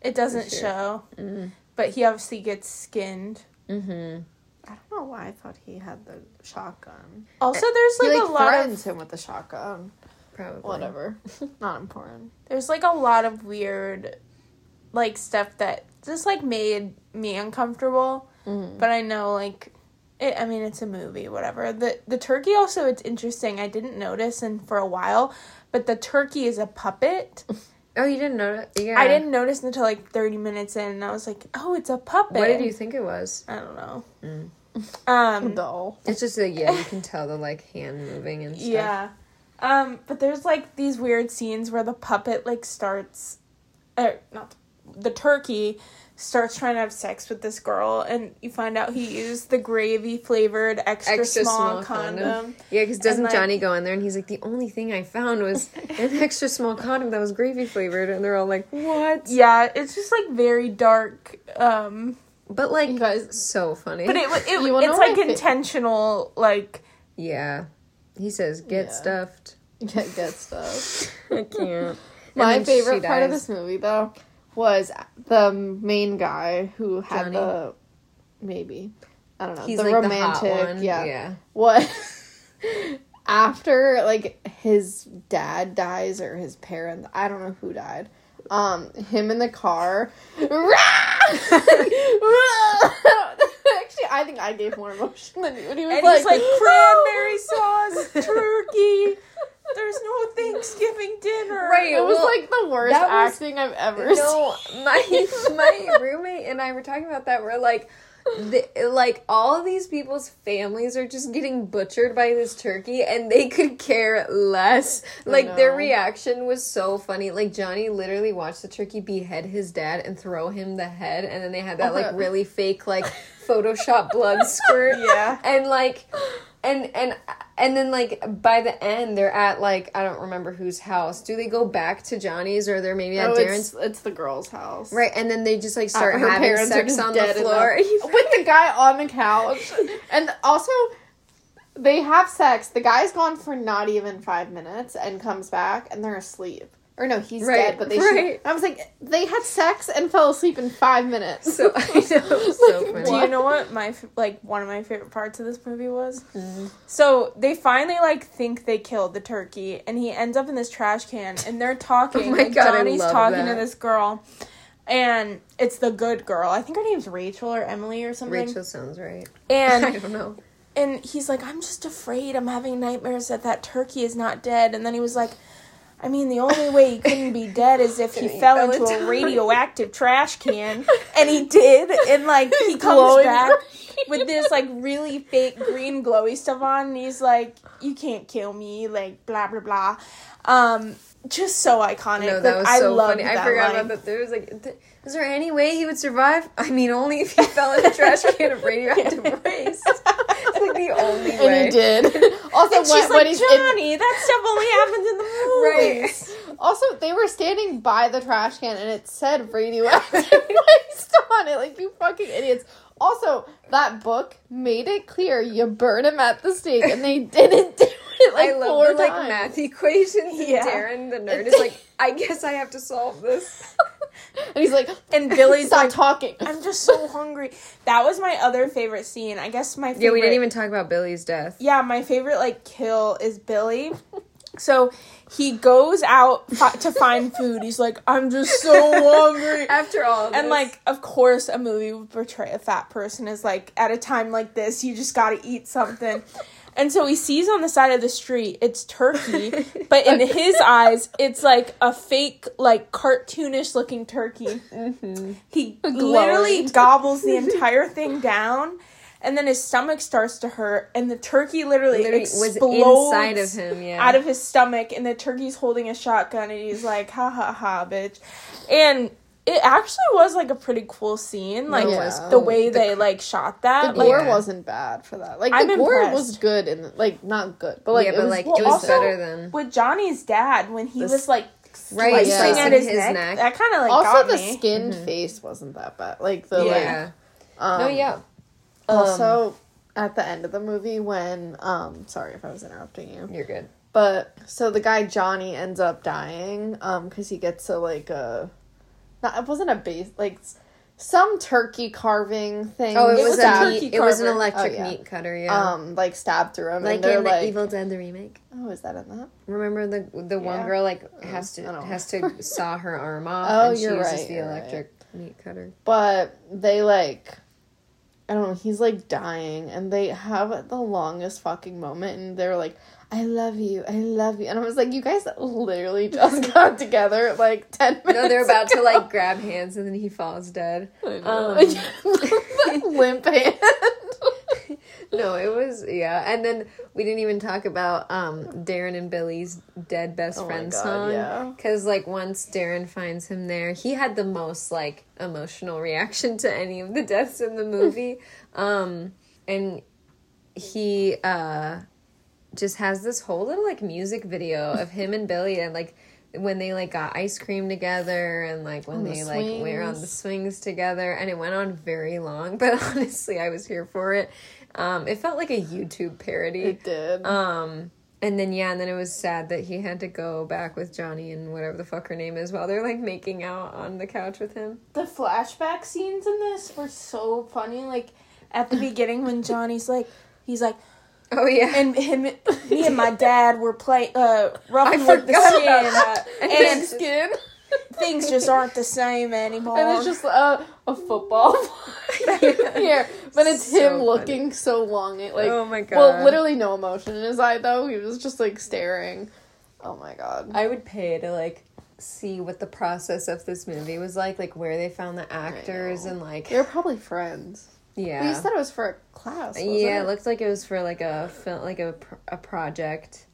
It doesn't sure. show, Mm. but he obviously gets skinned. Mm-hmm. I don't know why I thought he had the shotgun. Also, there's He like, like a lot of him with the shotgun. Probably Whatever, not important. there's like a lot of weird, like stuff that just like made me uncomfortable. Mm. But I know like. It, I mean, it's a movie, whatever. The the turkey also it's interesting. I didn't notice, and for a while, but the turkey is a puppet. Oh, you didn't notice? Yeah. I didn't notice until like thirty minutes in, and I was like, "Oh, it's a puppet." What did you think it was? I don't know. Mm. Um, Dull. It's just like yeah, you can tell the like hand moving and stuff. yeah. Um, but there's like these weird scenes where the puppet like starts, uh, not the turkey starts trying to have sex with this girl, and you find out he used the gravy flavored extra, Extra small, small condom. condom. Yeah, because doesn't Johnny go in there and he's like, the only thing I found was an extra small condom that was gravy flavored, and they're all like, what? Yeah, it's just like very dark. Um, But like, guys- so funny. but it it, wanna it's like intentional. Like yeah, he says, get Yeah. stuffed. Get get stuff. I can't. My And then she favorite part of this movie, though, was the main guy who had Johnny? the maybe. I don't know. He's the like romantic the yeah. Yeah. what? After like his dad dies or his parents I don't know who died. Um him in the car. Actually I think I gave more emotion than you. And he was and like, like cranberry sauce, turkey. There's no Thanksgiving dinner. Right, it was well, like the worst that was- acting I've ever seen. No, my my roommate and I were talking about that. We're like, the, like all of these people's families are just getting butchered by this turkey, and they could care less. Like their reaction was so funny. Like Johnny literally watched the turkey behead his dad and throw him the head, and then they had that like really fake like Photoshop blood squirt. Yeah. and like and and and then like by the end they're at like I don't remember whose house. Do they go back to Johnny's or they're maybe at Oh, Darren's? it's, it's the girl's house. Right, and then they just like start Uh, having sex on the floor. with the guy on the couch. And also, they have sex. The guy's gone for not even five minutes and comes back, and they're asleep. Or no, he's Right, dead, but they right. shoot. I was like, they had sex and fell asleep in five minutes. so I know, so Like, funny. Do you know what my like one of my favorite parts of this movie was? Mm-hmm. So they finally like think they killed the turkey, and he ends up in this trash can, and they're talking. Oh my like, God, I Johnny's love talking that. to this girl, and it's the good girl. I think her name's Rachel or Emily or something. Rachel sounds right. And I don't know. and he's like, I'm just afraid. I'm having nightmares that that turkey is not dead. And then he was like, I mean, the only way he couldn't be dead is if he fell into a radioactive trash can. And he did. And like he comes back with this like really fake green glowy stuff on. And he's like, You can't kill me. Like blah blah blah. Um, just so iconic. No, that was I so loved funny. I forgot line. about that. There was like, th- is there any way he would survive? I mean, only if he fell in a trash can of radioactive waste. It's like the only way. And he did. Also, And when, like, he's in- Johnny, that stuff only happens in the movies. Also, they were standing by the trash can and it said radioactive waste on it. Like, you fucking idiots. Also, that book made it clear you burn him at the stake and they didn't do it like I love four the like math equations. Yeah. And Darren, the nerd, is like, I guess I have to solve this. and he's like, And Billy's stop like, talking. I'm just so hungry. That was my other favorite scene. I guess my favorite. Yeah, we didn't even talk about Billy's death. Yeah, my favorite like kill is Billy. So he goes out fi- to find food. He's like, I'm just so hungry. After all, of And this. like, of course, a movie would portray a fat person as like, at a time like this, you just gotta eat something. And so he sees on the side of the street, it's turkey, but in his eyes, it's like a fake, like cartoonish looking turkey. Mm-hmm. He literally gobbles the entire thing down, and then his stomach starts to hurt, and the turkey literally, literally explodes inside of him. Yeah, out of his stomach, and the turkey's holding a shotgun, and he's like, "Ha ha ha, bitch!" And it actually was like a pretty cool scene, like it was the cool. way they like shot that. The gore Yeah. wasn't bad for that. Like, I'm the gore impressed. was good and, like, not good, but, like, yeah, it but was, like well, it was also- better than with Johnny's dad when he This- was like Right, slicing yeah. at his, his neck, neck. that kind of like also got the me. skinned face wasn't that bad. Like, the, yeah. like, um, no, yeah. Also, at the end of the movie, when um, sorry if I was interrupting you, You're good. but so the guy Johnny ends up dying um because he gets a like a, not it wasn't a base like some turkey carving thing. Oh, it, It was, was a meat, it was an electric Oh, yeah. meat cutter. Yeah, um like stabbed through him like in the Evil Dead the remake. oh is that in that Remember the the one girl like has to has to saw her arm off. Oh, and she you're uses right, the you're right. electric meat cutter. but they like I don't know, he's like dying and they have the longest fucking moment and they're like, I love you, I love you. And I was like, you guys literally just got together like 10 minutes. No, they're about to like grab hands and then he falls dead. Um, Um, limp hand. No, it was yeah, and then we didn't even talk about um Darren and Billy's dead best Oh my friend God, song. yeah. Because like once Darren finds him there, he had the most like emotional reaction to any of the deaths in the movie, um, and he uh just has this whole little like music video of him and Billy and like when they like got ice cream together and like when the they like were on the swings. swings together and it went on very long but honestly I was here for it. Um it felt like a YouTube parody. It did. Um and then yeah, and then it was sad that he had to go back with Johnny and whatever the fuck her name is while they're like making out on the couch with him. the flashback scenes in this were so funny. Like at the beginning when Johnny's like, he's like, Oh yeah. and him, me and my dad were playing, uh, roughing I with the skin, about that. and And skin. things just aren't the same anymore. And it's just uh, a football here, but it's So him funny. looking so long. It, like, Oh my god, Well, literally no emotion in his eye though. He was just like staring. Oh my god. I would pay to like see what the process of this movie was like, like where they found the actors and like They're probably friends. Yeah. Well, you said it was for a class. wasn't yeah, it? it looked like it was for like a film, like a pr- a project.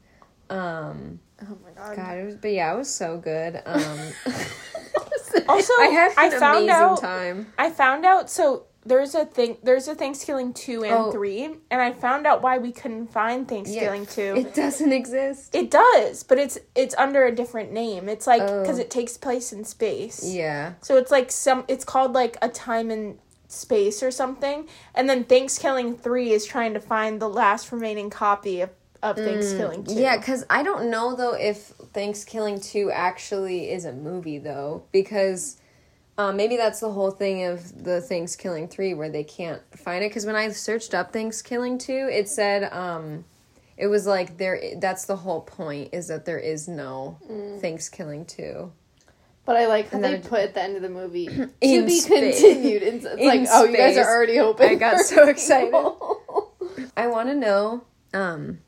Um, Oh my god. God, it was, but yeah, it was so good. Um, also, I had I an found amazing out, time. I found out. So there's a thing. There's a ThanksKilling two and Oh. three, and I found out why we couldn't find ThanksKilling two. It doesn't exist. It does, but it's it's under a different name. It's like Oh. because it takes place in space. Yeah. So it's like some. It's called like a time and space or something. And then ThanksKilling three is trying to find the last remaining copy of of ThanksKilling two. Mm, Yeah, because I don't know though if ThanksKilling 2 actually is a movie though, because um, maybe that's the whole thing of the ThanksKilling 3 where they can't find it. Because when I searched up ThanksKilling 2, it said um, it was like there. that's the whole point is that there is no ThanksKilling 2. But I like how And they then put at the end of the movie to be space. continued. It's, it's In like, oh, you guys are already open. I got so excited. I want to know. Um,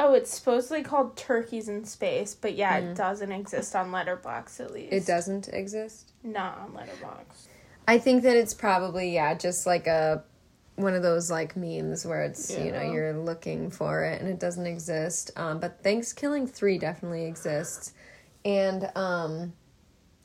Oh, it's supposedly called Turkeys in Space, but yeah, it doesn't exist on Letterboxd at least. it doesn't exist. Not on Letterboxd. I think that it's probably yeah, just like a one of those like memes where it's you know you're looking for it and it doesn't exist. Um, but Thanksgiving three definitely exists, and um,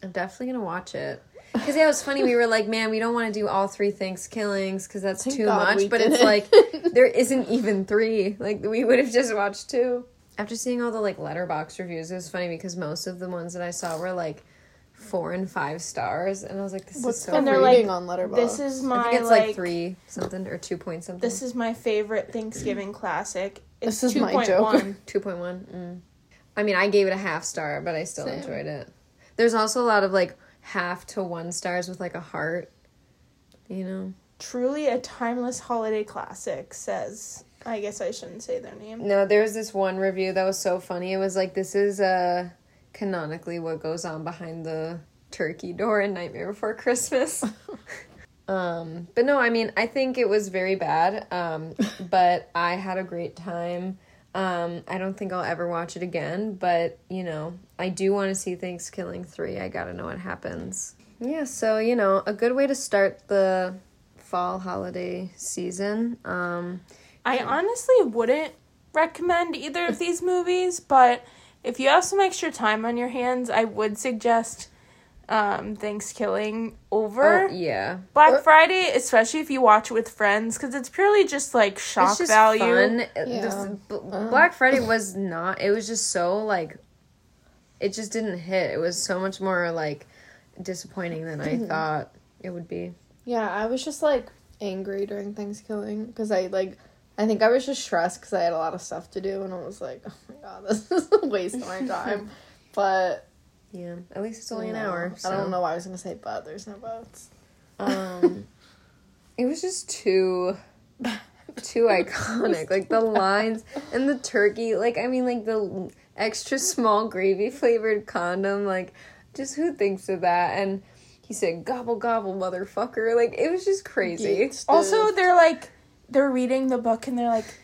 I'm definitely gonna watch it. Because yeah, it was funny. We were like, man, we don't want to do all three ThanksKillings because that's Thank too God much. But it's didn't. like there isn't even three. Like we would have just watched two. After seeing all the like Letterboxd reviews, it was funny because most of the ones that I saw were like four and five stars, and I was like, this What's is so. And they're like, on Letterboxd? This is I my think it's like, like, three something or two point something. This is my favorite Thanksgiving classic. It's This is my joke. Two point one. Mm. I mean, I gave it a half star, but I still Same. enjoyed it. There's also a lot of like half to one stars with like a heart. You know. Truly a timeless holiday classic, says. I guess I shouldn't say their name. No, there was this one review that was so funny. It was like this is uh canonically what goes on behind the turkey door in Nightmare Before Christmas. um, but no, I mean, I think it was very bad. Um, but I had a great time. Um, I don't think I'll ever watch it again, but you know, I do want to see ThanksKilling 3. I got to know what happens. Yeah, so you know, a good way to start the fall holiday season. Um, I honestly wouldn't recommend either of these movies, but if you have some extra time on your hands, I would suggest um, ThanksKilling over oh, yeah. Black Or- Friday, especially if you watch it with friends, because it's purely just like shock it's just value. fun. Yeah. This- B- Uh. Black Friday was not. It was just so like, it just didn't hit. It was so much more like disappointing than I thought it would be. Yeah, I was just like angry during Thanksgiving because I like, I think I was just stressed because I had a lot of stuff to do and I was like, oh my god, this is a waste of my time. but Yeah, at least it's only you an know, hour. I don't know why I was gonna say but. There's no buts. Um, it was just too, too iconic. Like the lines and the turkey. Like I mean, like the extra small gravy flavored condom. Like, just who thinks of that? And he said, "Gobble gobble, motherfucker!" Like it was just crazy. Also, they're like, they're reading the book and they're like,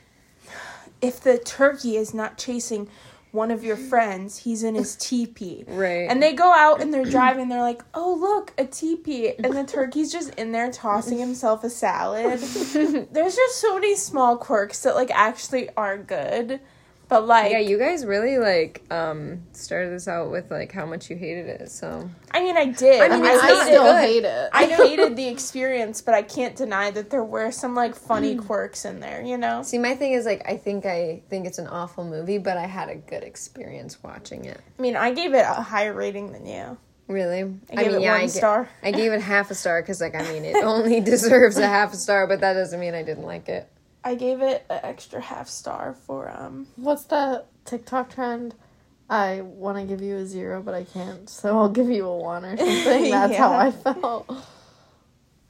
if the turkey is not chasing one of your friends, he's in his teepee. Right. And they go out and they're driving. They're like, "Oh, look, a teepee!" And the turkey's just in there tossing himself a salad. There's just so many small quirks that like actually are good, but like, yeah, you guys really like um started this out with like how much you hated it. So I mean, I did. I I mean, mean, it's I not still good. hate it. I hated the experience, but I can't deny that there were some like funny quirks in there. You know. see, my thing is like I think I think it's an awful movie, but I had a good experience watching it. I mean, I gave it a higher rating than you. Really, I gave it one I ga- star. I gave it half a star because, like, I mean, it only deserves a half a star, but that doesn't mean I didn't like it. I gave it an extra half star for um. What's that TikTok trend? I want to give you a zero, but I can't, so I'll give you a one or something. That's how I felt.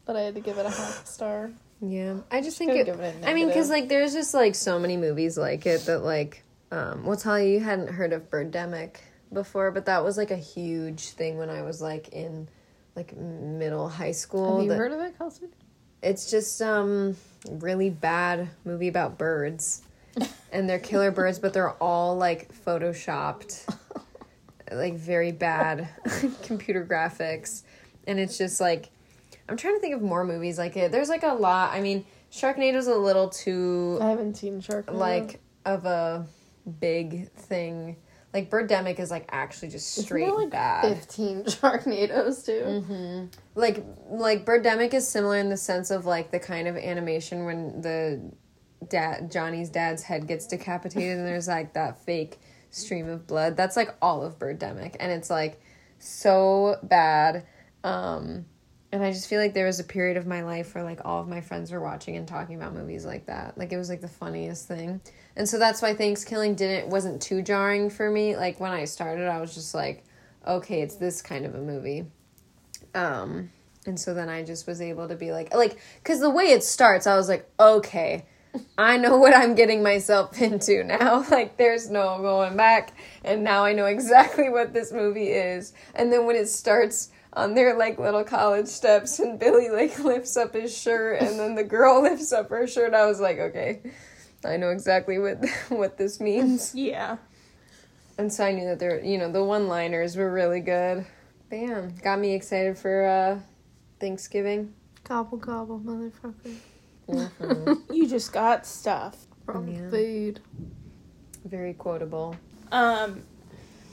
But I had to give it a half star. Yeah, I just think Could've it. given it a I mean, because like, there's just like so many movies like it that like, um, well, tell you, you hadn't heard of Birdemic before, but that was like a huge thing when I was like in like middle high school. Have you that- heard of it, Kelsey? It's just um really bad movie about birds. and they're killer birds, but they're all like photoshopped. like very bad computer graphics. And it's just like I'm trying to think of more movies like it. There's like a lot. I mean, Sharknado's a little too I haven't seen Shark. like of a big thing. Like Birdemic is like actually just straight there, like, bad. fifteen Sharknadoes too. Mm-hmm. like like Birdemic is similar in the sense of like the kind of animation when the dad Johnny's dad's head gets decapitated and there's like that fake stream of blood. That's like all of Birdemic and it's like so bad. Um and I just feel like there was a period of my life where like all of my friends were watching and talking about movies like that. Like it was like the funniest thing. And so that's why ThanksKilling didn't wasn't too jarring for me. Like when I started I was just like, okay, it's this kind of a movie. Um, and so then I just was able to be like, like, because the way it starts, I was like, okay, I know what I'm getting myself into now. Like, there's no going back. And now I know exactly what this movie is. And then when it starts on their like little college steps and Billy like lifts up his shirt and then the girl lifts up her shirt, I was like, okay, I know exactly what what this means. Yeah. And so I knew that there, you know, the one liners were really good. Bam. Got me excited for uh Thanksgiving. Gobble gobble, motherfucker. You just got stuff. From Yeah. food. Very quotable. Um,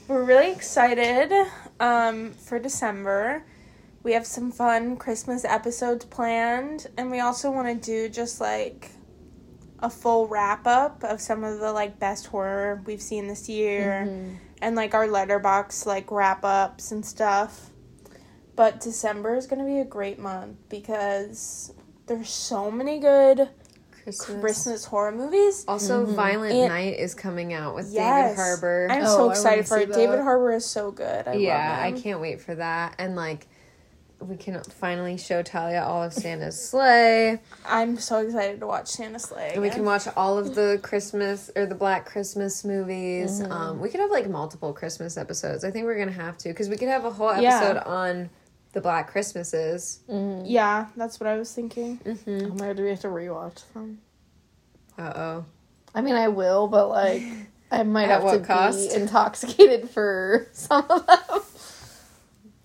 we're really excited um, for December. we have some fun Christmas episodes planned, and we also want to do just like a full wrap up of some of the like best horror we've seen this year, mm-hmm. and like our Letterboxd like wrap ups and stuff. But December is gonna be a great month because there's so many good Christmas. Christmas horror movies. Also, mm-hmm. Violent And- Night is coming out with Yes. David Harbour. I'm Oh, so excited for see it. David that. Harbour is so good. I yeah, I love him. can't wait for that. And like, we can finally show Talia all of Santa's Slay. I'm so excited to watch Santa Slay. And we can watch all of the Christmas or the Black Christmas movies. Mm-hmm. Um, we could have like multiple Christmas episodes. I think we're gonna have to because we could have a whole Yeah. episode on the Black Christmases. Yeah, that's what I was thinking. Oh my god, do we have to rewatch them? Uh oh. I mean, I will, but like, I might At have to cost? be intoxicated for some of them.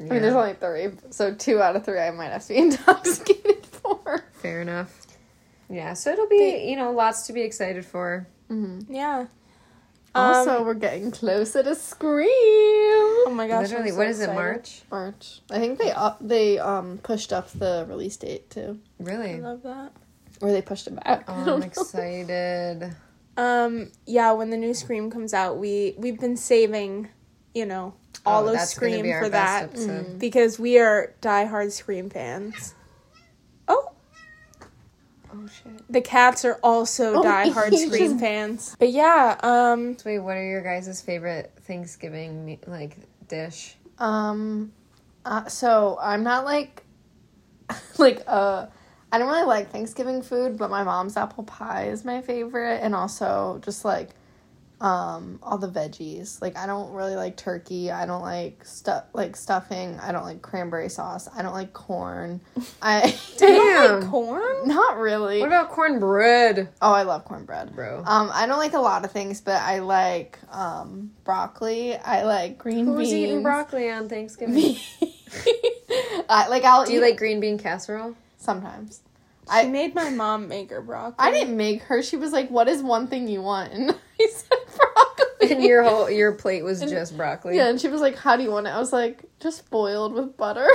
I mean, there's only three, so two out of three I might have to be intoxicated for. Fair enough. Yeah, so it'll be you know lots to be excited for. Yeah. Also, Um, we're getting closer to Scream. oh my gosh. Literally, I'm so what is it? March? March. I think they up they um pushed up the release date too, Really. I love that. or they pushed it back. Oh, I'm excited. Um, yeah, when the new Scream comes out, we we've been saving, you know, all Oh, of Scream for best that episode. because we are diehard Scream fans. Oh, Oh shit. the cats are also Oh, diehard Scream fans. But yeah, um, So wait, what are your guys' favorite Thanksgiving like dish? Um, uh, so I'm not like, like uh, I don't really like Thanksgiving food, but my mom's apple pie is my favorite, and also just like, um, all the veggies. Like I don't really like turkey. I don't like stuff like stuffing. I don't like cranberry sauce. I don't like corn. I do you not Damn. like corn? not really. What about cornbread, Oh, I love cornbread. bro? Um, I don't like a lot of things, but I like um broccoli. I like green Who's beans. eating broccoli on Thanksgiving? I like I'll Do you eat like green bean casserole? sometimes. She I- made my mom make her broccoli. I didn't make her. She was like, "What is one thing you want?" And I said broccoli. And your whole your plate was just broccoli. yeah, and she was like, "How do you want it?" I was like, "Just boiled with butter."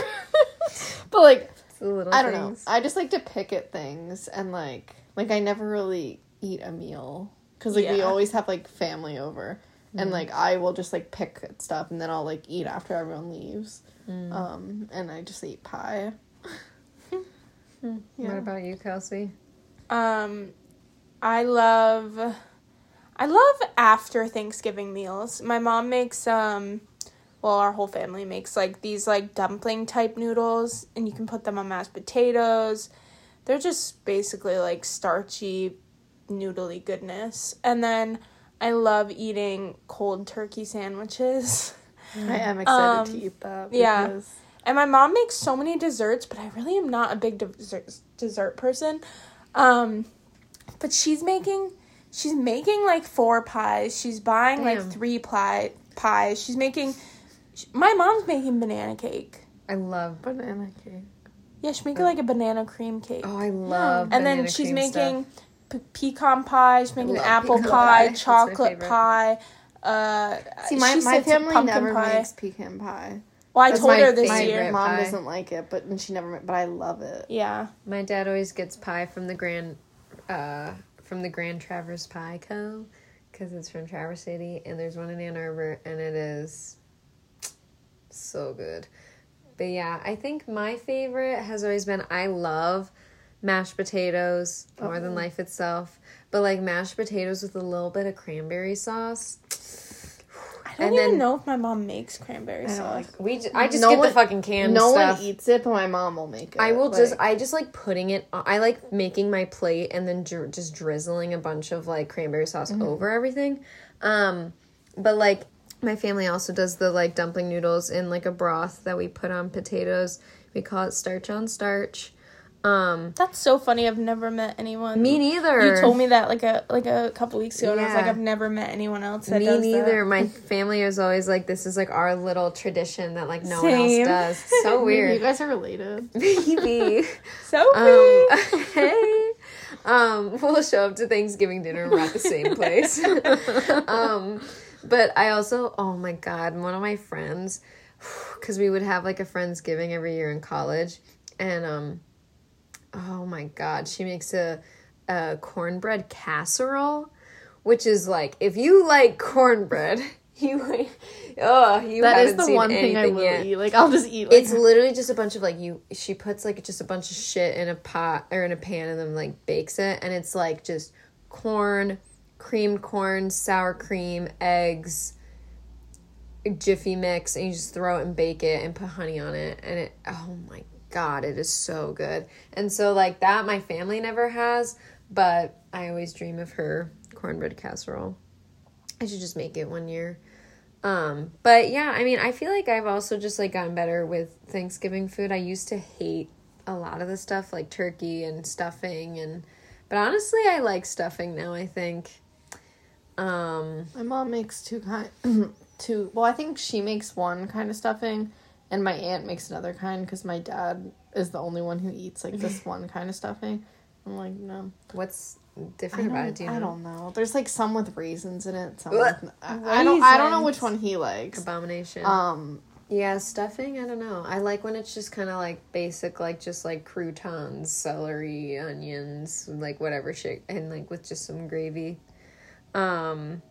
but like, the little I don't know. I just like to pick at things, and like, like I never really eat a meal because like we always have like family over, and like I will just like pick at stuff, and then I'll like eat after everyone leaves. Um, and I just eat pie. What about you, Kelsey? Um, I love, I love after Thanksgiving meals. My mom makes um, well, our whole family makes like these like dumpling type noodles, and you can put them on mashed potatoes. They're just basically like starchy, noodly goodness. And then I love eating cold turkey sandwiches. I am excited Um, to eat that. yeah. And my mom makes so many desserts, but I really am not a big dessert dessert person. Um, but she's making she's making like four pies. She's buying Damn. like three pie pies. She's making sh- my mom's making banana cake. I love. banana cake. Yeah, she's making like a banana cream cake. Oh, I love. and then banana she's making stuff. pe- pecan pie. She's making apple pie, pie. Chocolate pie. Uh, See, my, my family pumpkin never pie. makes pecan pie. Well, I That's told her this my year. Mom pie. doesn't like it, but and she never. But I love it. Yeah. My dad always gets pie from the Grand, uh, from the Grand Traverse Pie Co. Because it's from Traverse City, and there's one in Ann Arbor, and it is so good. But yeah, I think my favorite has always been I love mashed potatoes more than oh. life itself. But like mashed potatoes with a little bit of cranberry sauce. I don't And even then- know if my mom makes cranberry sauce. like. We j- I just No get one- the fucking canned no stuff. one eats it, but my mom will make it. I will just I just like putting it I like making my plate and then dr- just drizzling a bunch of like cranberry sauce Mm-hmm. over everything. Um but like my family also does the like dumpling noodles in like a broth that we put on potatoes. We call it starch on starch. Um That's so funny. I've never met anyone. me neither. You told me that like a like a couple weeks ago, and I was like, I've never met anyone else that me does neither. that. My family is always like this is like our little tradition that like no Same. one else does. So maybe you weird. guys are related. Maybe. So Um, weird. hey. Um, we'll show up to Thanksgiving dinner and we're at the same place. um, but I also, oh my God, one of my friends, because we would have like a friendsgiving every year in college, and um, oh my god, she makes a a cornbread casserole, which is like if you like cornbread, you like oh you That is the one thing I will yet. eat. Like I'll just eat. Like, It's literally just a bunch of like you. She puts like just a bunch of shit in a pot or in a pan and then like bakes it, and it's like just corn, creamed corn, sour cream, eggs, Jiffy mix, and you just throw it and bake it and put honey on it, and it. Oh my god, it is so good. And so like that, my family never has, but I always dream of her cornbread casserole. I should just make it one year. Um, but yeah, I mean, I feel like I've also just like gotten better with Thanksgiving food. I used to hate a lot of the stuff like turkey and stuffing and but honestly, I like stuffing now, I think. Um, My mom makes two kind, two. Well, I think she makes one kind of stuffing, and my aunt makes another kind because my dad is the only one who eats like this one kind of stuffing. I'm like, no, what's different about it? Do you I don't know. There's like some with raisins in it. Some with, I, I don't. I don't know which one he likes. Abomination. Um, yeah, stuffing, I don't know. I like when it's just kind of like basic, like just like croutons, celery, onions, like whatever shit, and like with just some gravy. Um,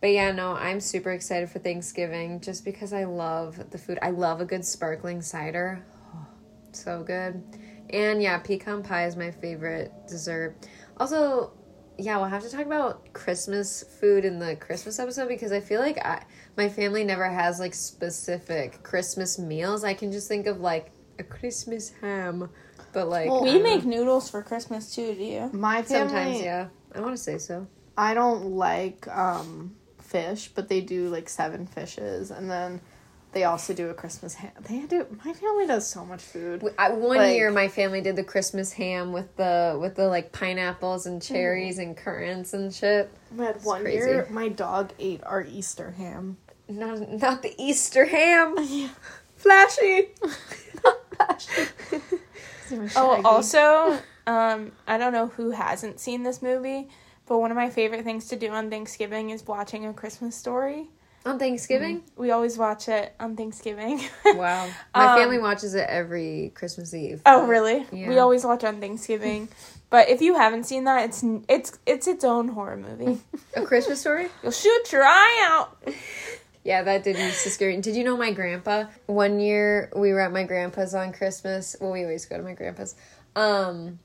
but yeah, no, I'm super excited for Thanksgiving just because I love the food. I love a good sparkling cider. Oh, so good. And yeah, pecan pie is my favorite dessert. Also, yeah, we'll have to talk about Christmas food in the Christmas episode because I feel like I, my family never has like specific Christmas meals. I can just think of like a Christmas ham, but like Well, We don't make know. noodles for Christmas too, do you? my family. sometimes, yeah. I want to say so. I don't like um fish, but they do like seven fishes, and then they also do a Christmas ham. They do. My family does so much food. I, one Like- year, my family did the Christmas ham with the with the like pineapples and cherries and currants and shit. We had one crazy. year, my dog ate our Easter ham. Not not the Easter ham. Flashy. Oh, also, um, I don't know who hasn't seen this movie, but one of my favorite things to do on Thanksgiving is watching a Christmas story. On Thanksgiving? We always watch it on Thanksgiving. Wow. My Um, family watches it every Christmas Eve. Oh, really? We always watch on Thanksgiving. but if you haven't seen that, it's it's it's its own horror movie. A Christmas story? You'll shoot your eye out. Yeah, that did used to scare me. Did you know my grandpa? One year we were at my grandpa's on Christmas. Well, we always go to my grandpa's. Um,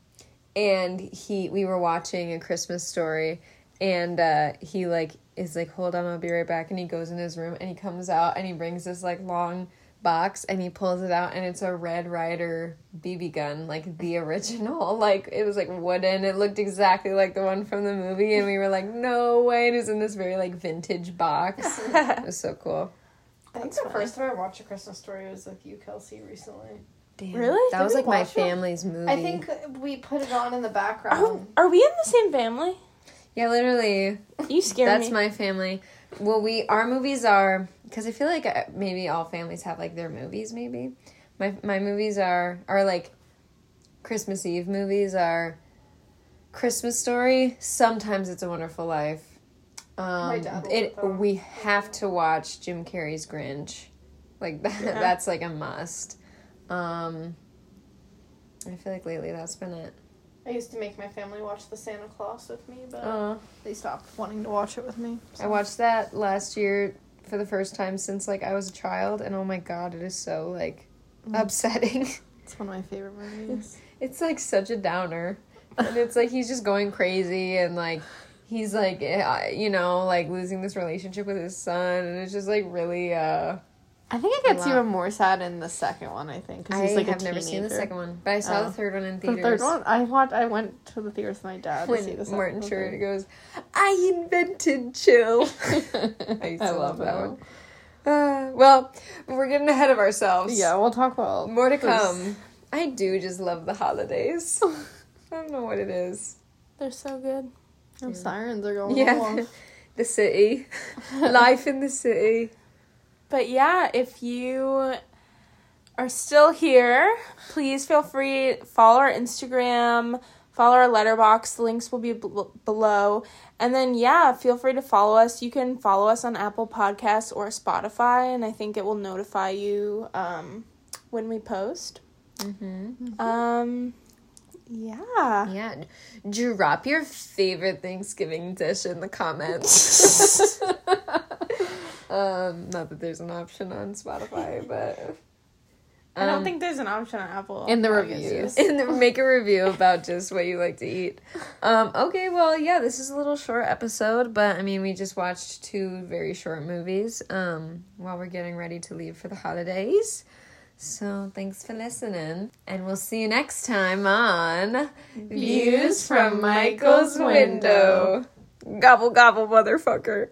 and he we were watching a Christmas story, and uh, he like is like, "Hold on, I'll be right back." And he goes in his room and he comes out and he brings this like long box and he pulls it out and it's a Red Ryder BB gun, like the original. Like it was like wooden. It looked exactly like the one from the movie, and we were like, "No way!" And it was in this very like vintage box. It was so cool. I think the first time I watched a Christmas story was with you, Kelsey, recently. Damn. Really? That Did was like my watch it? family's movie. I think we put it on in the background. are we in the same family? Yeah, literally. You scare That's me. my family. Well, we our movies are because I feel like uh, maybe all families have like their movies. Maybe my my movies are are like Christmas Eve movies are Christmas Story. Sometimes It's a Wonderful Life. Um, dad it put that on. we have to watch Jim Carrey's Grinch. Like that, Yeah. that's like a must. Um, I feel like lately that's been it. I used to make my family watch the Santa Claus with me, but Uh, they stopped wanting to watch it with me. I watched that last year for the first time since like I was a child, and oh my god, it is so like upsetting. It's one of my favorite movies. it's like such a downer, and it's like he's just going crazy, and like he's like eh, you know like losing this relationship with his son, and it's just like really. uh I think it gets even more sad in the second one. I think because he's like I have a never seen the second one, but I saw Oh. the third one in theaters. The theaters. third one, I watched. I went to the theater with my dad to see the When second Martin one. Short goes, I invented chill. I used to I love that that one. Uh, well, we're getting ahead of ourselves. Yeah, we'll talk about More to come. I do just love the holidays. I don't know what it is. They're so good. Oh, sirens are going Yeah. the city. Life in the city. But yeah, if you are still here, please feel free follow our Instagram, follow our Letterboxd. The links will be bel- below, And then, yeah, feel free to follow us. You can follow us on Apple Podcasts or Spotify, and I think it will notify you um, when we post. Mm-hmm. Um, yeah. Yeah. Drop your favorite Thanksgiving dish in the comments. um, not that there's an option on Spotify, but I don't um, think there's an option on Apple. In the reviews. yes. and make a review about just what you like to eat. Um, okay, well, yeah, this is a little short episode, but I mean, we just watched two very short movies um, while we're getting ready to leave for the holidays. So thanks for listening, and we'll see you next time on Views from Michael's Window. Gobble gobble, motherfucker.